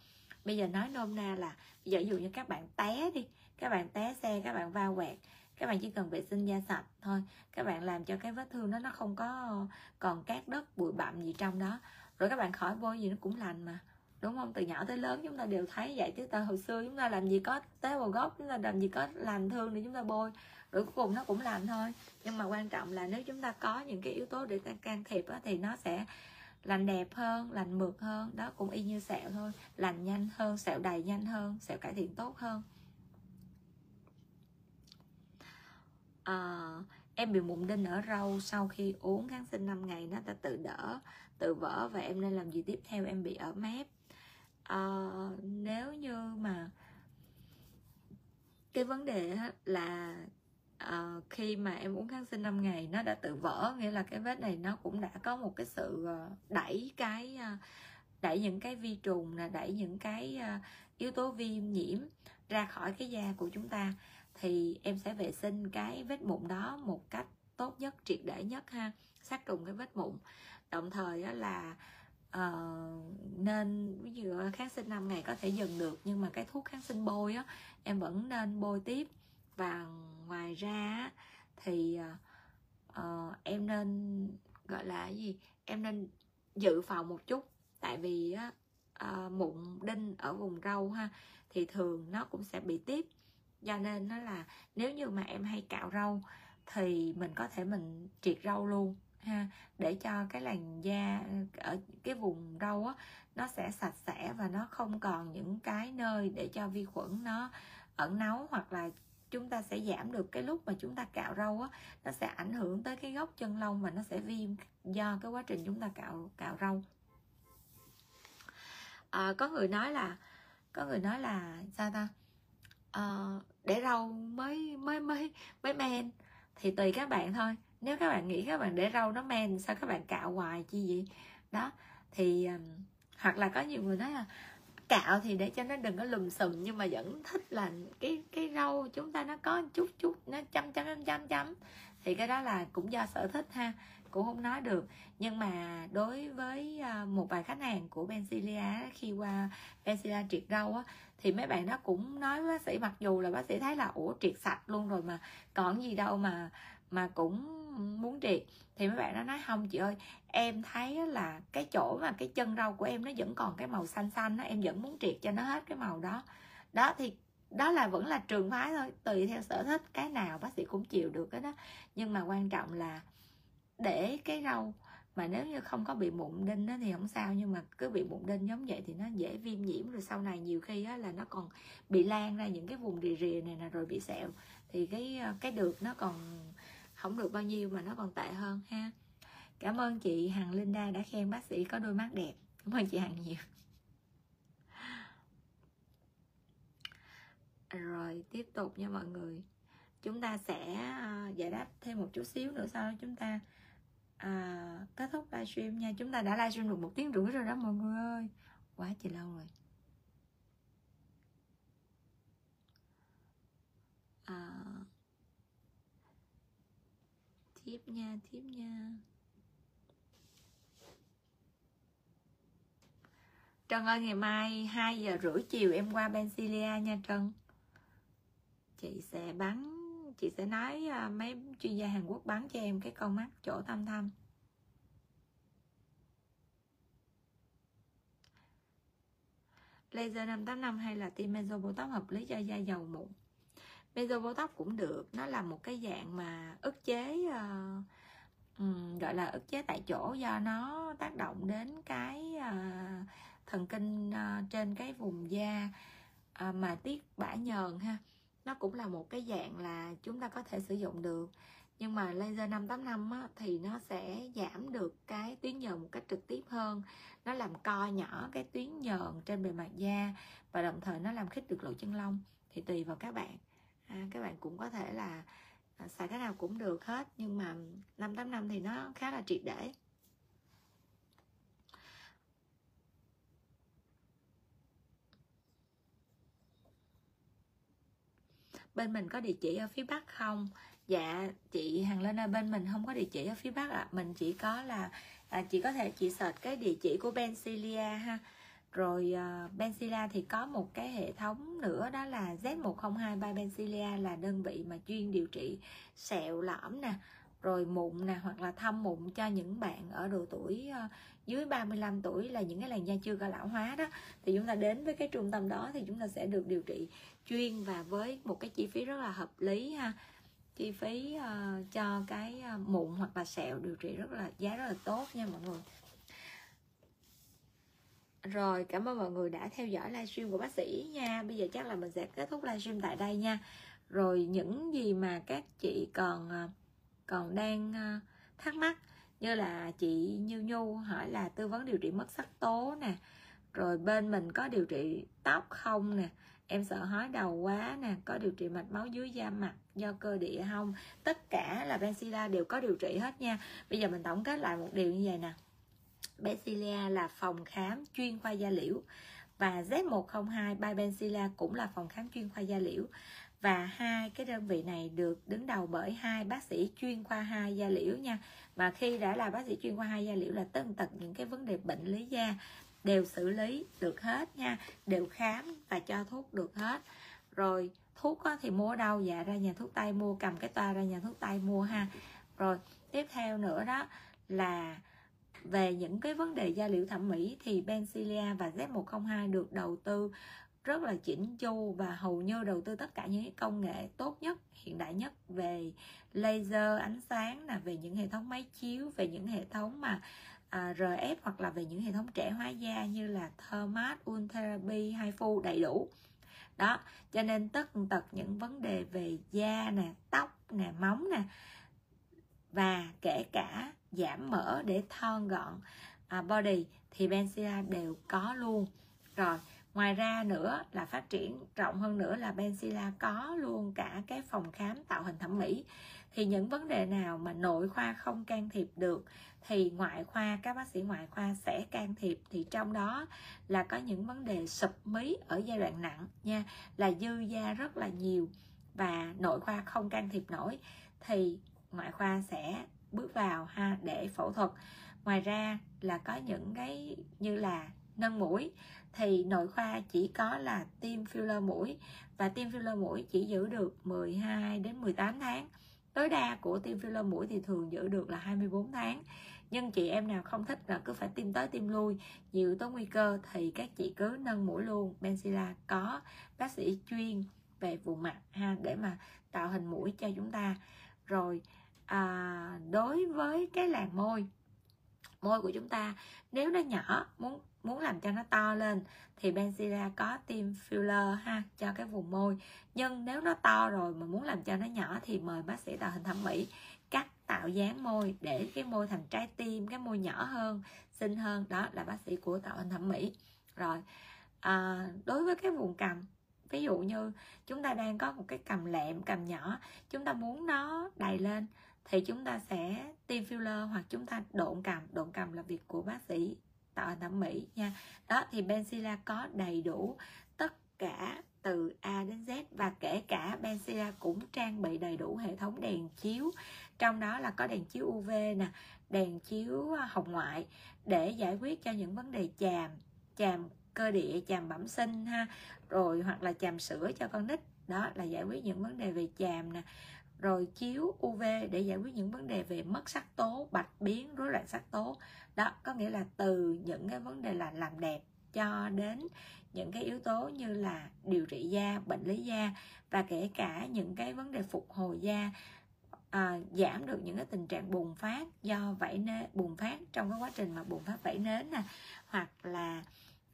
Bây giờ nói nôm na là ví dụ như các bạn té đi, các bạn té xe, các bạn va quẹt, các bạn chỉ cần vệ sinh da sạch thôi, các bạn làm cho cái vết thương đó nó không có còn cát đất, bụi bặm gì trong đó. Rồi các bạn khỏi bôi gì nó cũng lành mà đúng không? Từ nhỏ tới lớn chúng ta đều thấy vậy. Chứ từ hồi xưa chúng ta làm gì có tế bào gốc chúng ta làm gì có làm thương để chúng ta bôi. Rồi cuối cùng nó cũng làm thôi. Nhưng mà quan trọng là nếu chúng ta có những cái yếu tố để can thiệp á, thì nó sẽ lành đẹp hơn lành mượt hơn. Đó cũng y như sẹo thôi. Lành nhanh hơn sẹo đầy nhanh hơn sẹo cải thiện tốt hơn. À, em bị mụn đinh ở râu sau khi uống kháng sinh 5 ngày nó đã tự đỡ tự vỡ và em nên làm gì tiếp theo? Em bị ở mép. Ờ, nếu như mà cái vấn đề là uh, khi mà em uống kháng sinh 5 ngày nó đã tự vỡ nghĩa là cái vết này nó cũng đã có một cái sự ờ, đẩy cái đẩy những cái vi trùng là đẩy những cái yếu tố viêm nhiễm ra khỏi cái da của chúng ta thì em sẽ vệ sinh cái vết mụn đó một cách tốt nhất triệt để nhất ha sát trùng cái vết mụn đồng thời là uh, nên ví dụ kháng sinh 5 ngày có thể dừng được nhưng mà cái thuốc kháng sinh bôi á em vẫn nên bôi tiếp. Và ngoài ra thì uh, em nên gọi là cái gì em nên dự phòng một chút. Tại vì uh, mụn đinh ở vùng râu ha thì thường nó cũng sẽ bị tiếp. Do nên nó là nếu như mà em hay cạo râu thì mình có thể mình triệt râu luôn ha để cho cái làn da ờ, ở cái vùng râu á nó sẽ sạch sẽ và nó không còn những cái nơi để cho vi khuẩn nó ẩn nấu hoặc là chúng ta sẽ giảm được cái lúc mà chúng ta cạo râu á nó sẽ ảnh hưởng tới cái gốc chân lông và nó sẽ viêm do cái quá trình chúng ta cạo cạo râu. À, có người nói là có người nói là sao ta? À, để râu mới mới mới mới men thì tùy các bạn thôi nếu các bạn nghĩ các bạn để râu nó men, sao các bạn cạo hoài chi vậy? Đó, thì hoặc là có nhiều người nói là cạo thì để cho nó đừng có lùm xùm, nhưng mà vẫn thích là cái cái râu chúng ta nó có chút chút, nó chấm chấm chấm chấm chấm. Thì cái đó là cũng do sở thích ha, cũng không nói được. Nhưng mà đối với à, một vài khách hàng của Benzilia khi qua Benzilia triệt râu á, thì mấy bạn đó cũng nói với bác sĩ, mặc dù là bác sĩ thấy là, ủa, triệt sạch luôn rồi mà, còn gì đâu mà mà cũng muốn triệt thì mấy bạn nó nói không chị ơi em thấy là cái chỗ mà cái chân râu của em nó vẫn còn cái màu xanh xanh đó em vẫn muốn triệt cho nó hết cái màu đó. Đó thì đó là vẫn là trường phái thôi tùy theo sở thích cái nào bác sĩ cũng chịu được cái đó nhưng mà quan trọng là để cái râu mà nếu như không có bị mụn đinh đó thì không sao nhưng mà cứ bị mụn đinh giống vậy thì nó dễ viêm nhiễm. Rồi sau này nhiều khi á, là nó còn bị lan ra những cái vùng rìa rìa này nè rồi bị sẹo. Thì cái ờ, cái được nó còn không được bao nhiêu mà nó còn tệ hơn ha. Cảm ơn chị hằng linda đã khen bác sĩ có đôi mắt đẹp. Cảm ơn chị hằng nhiều. Rồi tiếp tục nha mọi người. Chúng ta sẽ à, giải đáp thêm một chút xíu nữa sau đó chúng ta à, kết thúc livestream nha. Chúng ta đã livestream được một tiếng rưỡi rồi đó mọi người ơi. Quá chị lâu rồi. À, tiếp nha tiếp nha. Trân ơi, ngày mai 2 giờ rưỡi chiều em qua Benzilia nha Trân. Chị sẽ bắn, chị sẽ nói à, mấy chuyên gia Hàn Quốc bắn cho em cái con mắt chỗ thâm thâm laser 585 hay là tiêm meso botox hợp lý cho da dầu mụn? Meso tóc cũng được. Nó là một cái dạng mà ức chế uh, um, gọi là ức chế tại chỗ do nó tác động đến cái uh, thần kinh uh, trên cái vùng da uh, mà tiết bã nhờn ha. Nó cũng là một cái dạng là chúng ta có thể sử dụng được. Nhưng mà laser 585 á, thì nó sẽ giảm được cái tuyến nhờn một cách trực tiếp hơn. Nó làm co nhỏ cái tuyến nhờn trên bề mặt da và đồng thời nó làm khích được lỗ chân lông. Thì tùy vào các bạn à, các bạn cũng có thể là à, xài cái nào cũng được hết nhưng mà 585 thì nó khá là triệt để. Bên mình có địa chỉ ở phía bắc không? Dạ chị hằng lên ơi bên mình không có địa chỉ ở phía bắc ạ. À. mình chỉ có là à, chị có thể chị search cái địa chỉ của Bencilia ha rồi ờ, uh, Benzilla thì có một cái hệ thống nữa đó là Z102 Benzilla là đơn vị mà chuyên điều trị sẹo lõm nè rồi mụn nè hoặc là thâm mụn cho những bạn ở độ tuổi uh, dưới 35 tuổi là những cái làn da chưa có lão hóa đó. Thì chúng ta đến với cái trung tâm đó thì chúng ta sẽ được điều trị chuyên và với một cái chi phí rất là hợp lý ha. Chi phí uh, cho cái uh, mụn hoặc là sẹo điều trị rất là giá rất là tốt nha mọi người rồi, cảm ơn mọi người đã theo dõi livestream của bác sĩ nha. Bây giờ chắc là mình sẽ kết thúc livestream tại đây nha. Rồi, những gì mà các chị còn à, còn đang à, thắc mắc như là chị Như Nhu hỏi là tư vấn điều trị mất sắc tố nè, rồi bên mình có điều trị tóc không nè, em sợ hói đầu quá nè, có điều trị mạch máu dưới da mặt do cơ địa không? Tất cả là benzilla đều có điều trị hết nha. Bây giờ mình tổng kết lại một điều như vậy nè. Bensila là phòng khám chuyên khoa da liễu và Z102 by Bensila cũng là phòng khám chuyên khoa da liễu. Và hai cái đơn vị này được đứng đầu bởi hai bác sĩ chuyên khoa hai da liễu nha. Mà khi đã là bác sĩ chuyên khoa hai da liễu là tất tật những cái vấn đề bệnh lý da đều xử lý được hết nha, đều khám và cho thuốc được hết. Rồi thuốc thì mua đâu? Dạ ra nhà thuốc tây mua, cầm cái toa ra nhà thuốc tây mua ha. Rồi tiếp theo nữa đó là về những cái vấn đề da liễu thẩm mỹ thì Bencilia và Z102 được đầu tư rất là chỉnh chu và hầu như đầu tư tất cả những cái công nghệ tốt nhất hiện đại nhất về laser ánh sáng là về những hệ thống máy chiếu về những hệ thống mà à, RF hoặc là về những hệ thống trẻ hóa da như là Thermat, Ultherapy, Haifu đầy đủ. Đó cho nên tất tật những vấn đề về da nè tóc nè móng nè và kể cả giảm mỡ để thon gọn. À, body thì Benzilla đều có luôn. Rồi ngoài ra nữa là phát triển rộng hơn nữa là Benzilla có luôn cả cái phòng khám tạo hình thẩm mỹ. Thì những vấn đề nào mà nội khoa không can thiệp được thì ngoại khoa các bác sĩ ngoại khoa sẽ can thiệp. Thì trong đó là có những vấn đề sụp mí ở giai đoạn nặng nha là dư da rất là nhiều và nội khoa không can thiệp nổi. Thì ngoại khoa sẽ bước vào ha, để phẫu thuật. Ngoài ra là có những cái như là nâng mũi, thì nội khoa chỉ có là tiêm filler mũi, và tiêm filler mũi chỉ giữ được 12 đến 18 tháng. Tối đa của tiêm filler mũi thì thường giữ được là 24 tháng. Nhưng chị em nào không thích là cứ phải tiêm tới tiêm lui, nhiều yếu tố nguy cơ thì các chị cứ nâng mũi luôn. Benzilla có bác sĩ chuyên về vùng mặt ha, để mà tạo hình mũi cho chúng ta. Rồi à, đối với cái làn môi môi của chúng ta nếu nó nhỏ muốn muốn làm cho nó to lên thì Benzilla có tiêm filler ha cho cái vùng môi. Nhưng nếu nó to rồi mà muốn làm cho nó nhỏ thì mời bác sĩ tạo hình thẩm mỹ cắt tạo dáng môi để cái môi thành trái tim cái môi nhỏ hơn xinh hơn. Đó là bác sĩ của tạo hình thẩm mỹ. Rồi à, đối với cái vùng cằm ví dụ như chúng ta đang có một cái cằm lẹm cằm nhỏ chúng ta muốn nó đầy lên thì chúng ta sẽ tiêm filler hoặc chúng ta độn cằm độn cằm là việc của bác sĩ tạo thẩm mỹ nha. Đó, thì Benzilla có đầy đủ tất cả từ A đến Z và kể cả Benzilla cũng trang bị đầy đủ hệ thống đèn chiếu. Trong đó là có đèn chiếu UV nè, đèn chiếu à, hồng ngoại để giải quyết cho những vấn đề chàm chàm cơ địa, chàm bẩm sinh ha, rồi hoặc là chàm sữa cho con nít. Đó, là giải quyết những vấn đề về chàm nè rồi chiếu UV để giải quyết những vấn đề về mất sắc tố bạch biến rối loạn sắc tố. Đó có nghĩa là từ những cái vấn đề là làm đẹp cho đến những cái yếu tố như là điều trị da bệnh lý da và kể cả những cái vấn đề phục hồi da à, giảm được những cái tình trạng bùng phát do vảy nến bùng phát trong cái quá trình mà bùng phát vảy nến nè hoặc là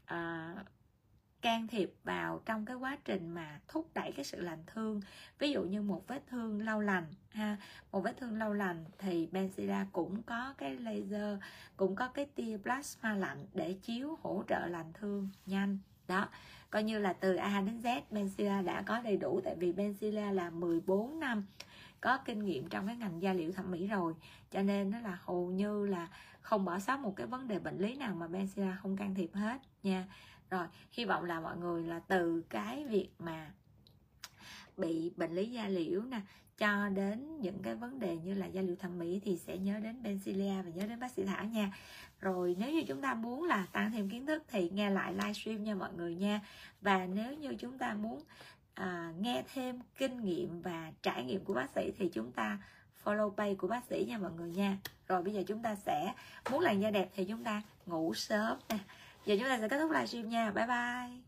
à, can thiệp vào trong cái quá trình mà thúc đẩy cái sự lành thương. Ví dụ như một vết thương lâu lành, ha, một vết thương lâu lành thì Benzilla cũng có cái laser, cũng có cái tia plasma lạnh để chiếu hỗ trợ lành thương nhanh. Đó, coi như là từ A đến Z Benzilla đã có đầy đủ, tại vì Benzilla là 14 năm có kinh nghiệm trong cái ngành da liễu thẩm mỹ rồi. Cho nên nó là hầu như là không bỏ sót một cái vấn đề bệnh lý nào mà Benzilla không can thiệp hết nha rồi hy vọng là mọi người là từ cái việc mà bị bệnh lý da liễu nè cho đến những cái vấn đề như là da liễu thẩm mỹ thì sẽ nhớ đến Benzilia và nhớ đến bác sĩ Thảo nha. Rồi nếu như chúng ta muốn là tăng thêm kiến thức thì nghe lại livestream nha mọi người nha. Và nếu như chúng ta muốn à, nghe thêm kinh nghiệm và trải nghiệm của bác sĩ thì chúng ta follow page của bác sĩ nha mọi người nha. Rồi bây giờ chúng ta sẽ muốn làn da đẹp thì chúng ta ngủ sớm nè giờ chúng ta sẽ kết thúc livestream nha. Bye bye.